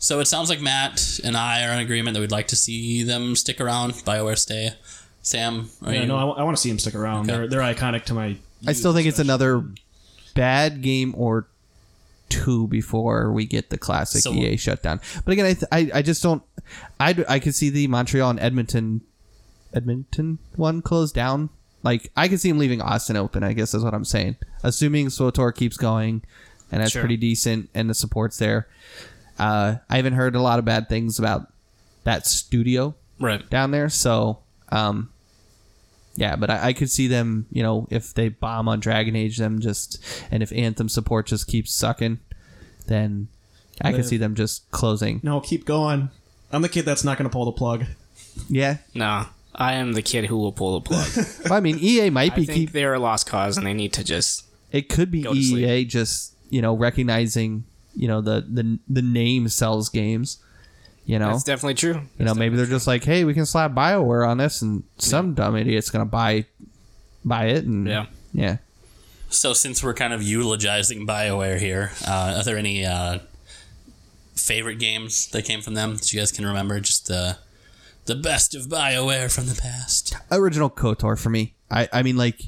So it sounds like Matt and I are in agreement that we'd like to see them stick around, BioWare stay. Sam, are Yeah, you? no, I, want to see him stick around. Okay. They're they're iconic to my. I still think it's another bad game or two before we get the classic So- EA shutdown. But again, I, th- I I just don't. I I could see the Montreal and Edmonton Edmonton one closed down. Like I could see him leaving Austin open. I guess is what I'm saying. Assuming SWTOR keeps going, and that's Sure. pretty decent, and the support's there. Uh, I haven't heard a lot of bad things about that studio Right. down there. So, um, yeah, but I, I could see them, you know, if they bomb on Dragon Age, them just, and if Anthem support just keeps sucking, then I could see them just closing. No, keep going. I'm the kid that's not going to pull the plug. Yeah, No. I am the kid who will pull the plug. [laughs] well, I mean, EA might I be think keep. they're a lost cause and they need to just It could be Go to sleep. EA just, you know, recognizing, you know, the the the name sells games. You know, That's definitely true. you know, maybe they're just like, hey, we can slap Bioware on this, and some dumb idiot's gonna buy buy it, and Yeah. yeah. So since we're kind of eulogizing BioWare here, uh, are there any uh, favorite games that came from them that you guys can remember? Just uh, the best of BioWare from the past. original KOTOR for me. I, I mean, like,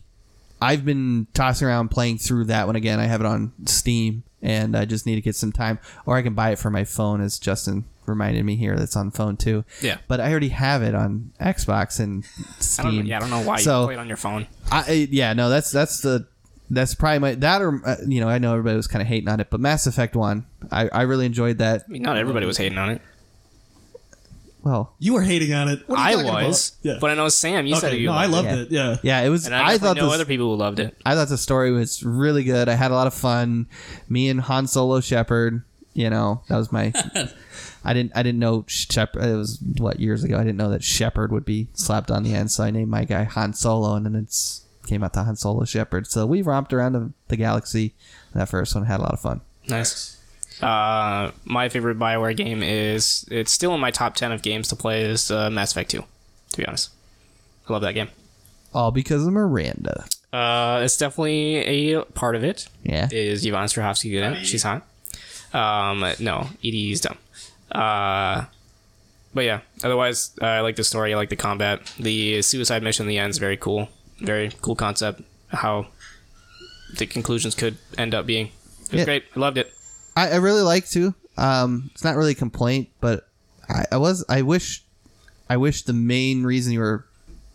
I've been tossing around playing through that one again. I have it on Steam, and I just need to get some time, or I can buy it for my phone, as Justin reminded me here. That's on phone too. Yeah. But I already have it on Xbox and I Steam. don't, yeah, I don't know why So- you play it on your phone. I, I- yeah, no, that's that's the that's probably my that or uh, you know I know everybody was kind of hating on it, but Mass Effect One, I, I really enjoyed that. I mean, not everybody was hating on it. Well, You were hating on it. What are you I talking was. Yeah. but I know Sam. You said okay, you no, I loved loved it. it. Yeah. yeah, it was. And I, I, I thought know this, other people who loved it. I thought the story was really good. I had a lot of fun. Me and Han Solo Shepard, you know, that was my. [laughs] I didn't. I didn't know Shepard. It was what years ago. I didn't know that Shepard would be slapped on the end, so I named my guy Han Solo, and then it's came out to Han Solo Shepard. So we romped around the, the galaxy. That first one had a lot of fun. Nice. Uh, my favorite Bioware game is it's still in my top ten of games to play is uh, Mass Effect Two. To be honest, I love that game. All because of Miranda. Uh, it's definitely a part of it. Yeah. Is Yvonne Strahovski good it? She's hot. Um, no, Edie's dumb. Uh, but yeah, otherwise, uh, I like the story. I like the combat. The suicide mission in the end is very cool. Very cool concept. How the conclusions could end up being. It was Yeah. great. I loved it. I, I really like to. Um, it's not really a complaint, but I, I was I wish I wish the main reason you were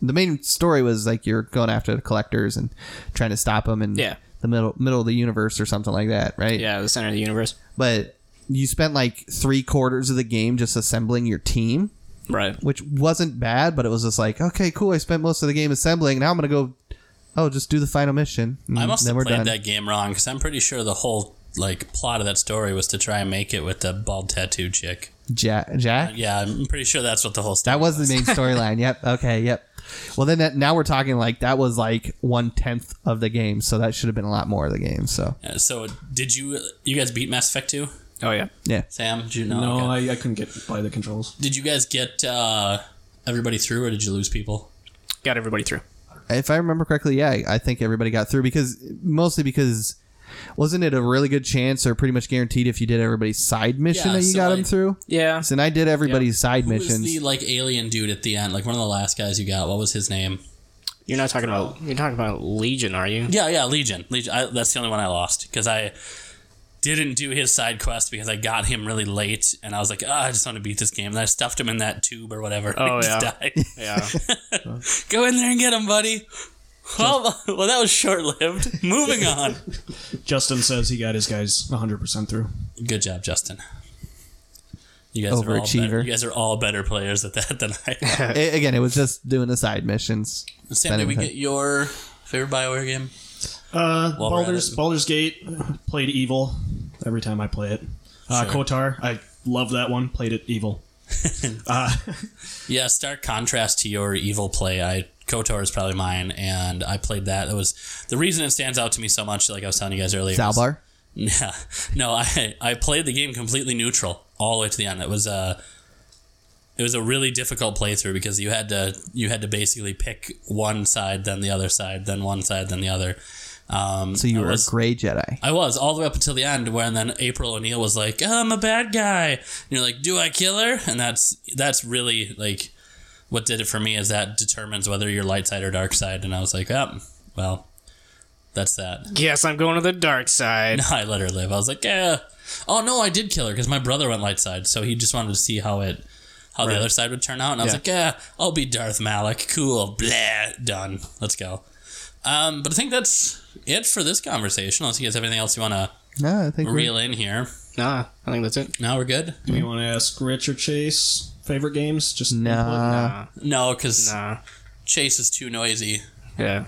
the main story was like you're going after the collectors and trying to stop them in Yeah. the middle middle of the universe or something like that, right? Yeah, the center of the universe. But you spent like three quarters of the game just assembling your team, Right. which wasn't bad, but it was just like, okay, cool. I spent most of the game assembling. Now I'm gonna go. Oh, just do the final mission. I must then have played done. that game wrong because I'm pretty sure the whole like plot of that story was to try and make it with the bald tattoo chick. Jack, Jack. Yeah, I'm pretty sure that's what the whole story That was the main [laughs] storyline. Yep. Okay. Yep. Well, then that, now we're talking like that was like one tenth of the game, so that should have been a lot more of the game. So Uh, So did you you guys beat Mass Effect 2? Oh yeah. yeah, Sam, did you know? No, Okay. I, I couldn't get by the controls. Did you guys get uh, everybody through, or did you lose people? Got everybody through. if I remember correctly, yeah, I think everybody got through because mostly because wasn't it a really good chance or pretty much guaranteed if you did everybody's side mission Yeah, that you so, got them like- through? Yeah. So, and I did everybody's side Who was missions. the like alien dude at the end? Like one of the last guys you got. What was his name? You're not talking about you're talking about Legion, are you? Yeah, yeah, Legion. Legion. I, that's the only one I lost because I didn't do his side quest because I got him really late, and I was like, ah, I just want to beat this game. And I stuffed him in that tube or whatever. [laughs] Oh, he just yeah. died. Yeah. [laughs] Go in there and get him, buddy. Well, [laughs] well, that was short lived. Moving on. [laughs] Justin says he got his guys 100% through. Good job, Justin. You guys are all Overachiever. better, you guys are all better players at that than I am. [laughs] A- again, it was just doing the side missions. Sam, did we Anything. get your favorite Bioware game? Uh, While we're at Baldur's, it. Baldur's Gate, played Evil every time I play it. Uh, Sure. KOTOR, I love that one, played it Evil. uh, Yeah, stark contrast to your evil play. I KOTOR is probably mine, and I played that. It was the reason it stands out to me so much. Like I was telling you guys earlier, Zaalbar. Yeah, [laughs] no, I I played the game completely neutral all the way to the end. It was a it was a really difficult playthrough because you had to you had to basically pick one side, then the other side, then one side, then the other. Um, So you I were was, a gray Jedi. I was all the way up until the end, where and then April O'Neil was like, oh, "I'm a bad guy." And you're like, "Do I kill her?" And that's that's really like what did it for me is that determines whether you're light side or dark side. And I was like, "Oh, well, that's that." yes, I'm going to the dark side. No, [laughs] I let her live. I was like, "Yeah." Oh no, I did kill her because my brother went light side, so he just wanted to see how it how the other side would turn out. And I was Yeah. like, "Yeah, I'll be Darth Malik. Cool. Blah. Done. Let's go." Um, but I think that's it for this conversation. Unless you guys have anything else you want to No, I think we reel in here. Nah, I think that's it. No, we're good. do we want to ask Rich or Chase favorite games? Just nah, no, because nah. Chase is too noisy. Yeah.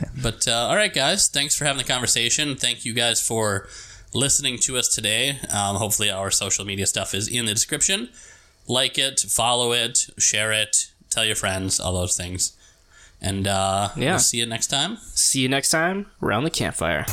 yeah. But uh, all right, guys, thanks for having the conversation. Thank you guys for listening to us today. Um, hopefully, our social media stuff is in the description. Like it, follow it, share it, tell your friends, all those things. And uh, yeah. We'll see you next time. See you next time around the campfire.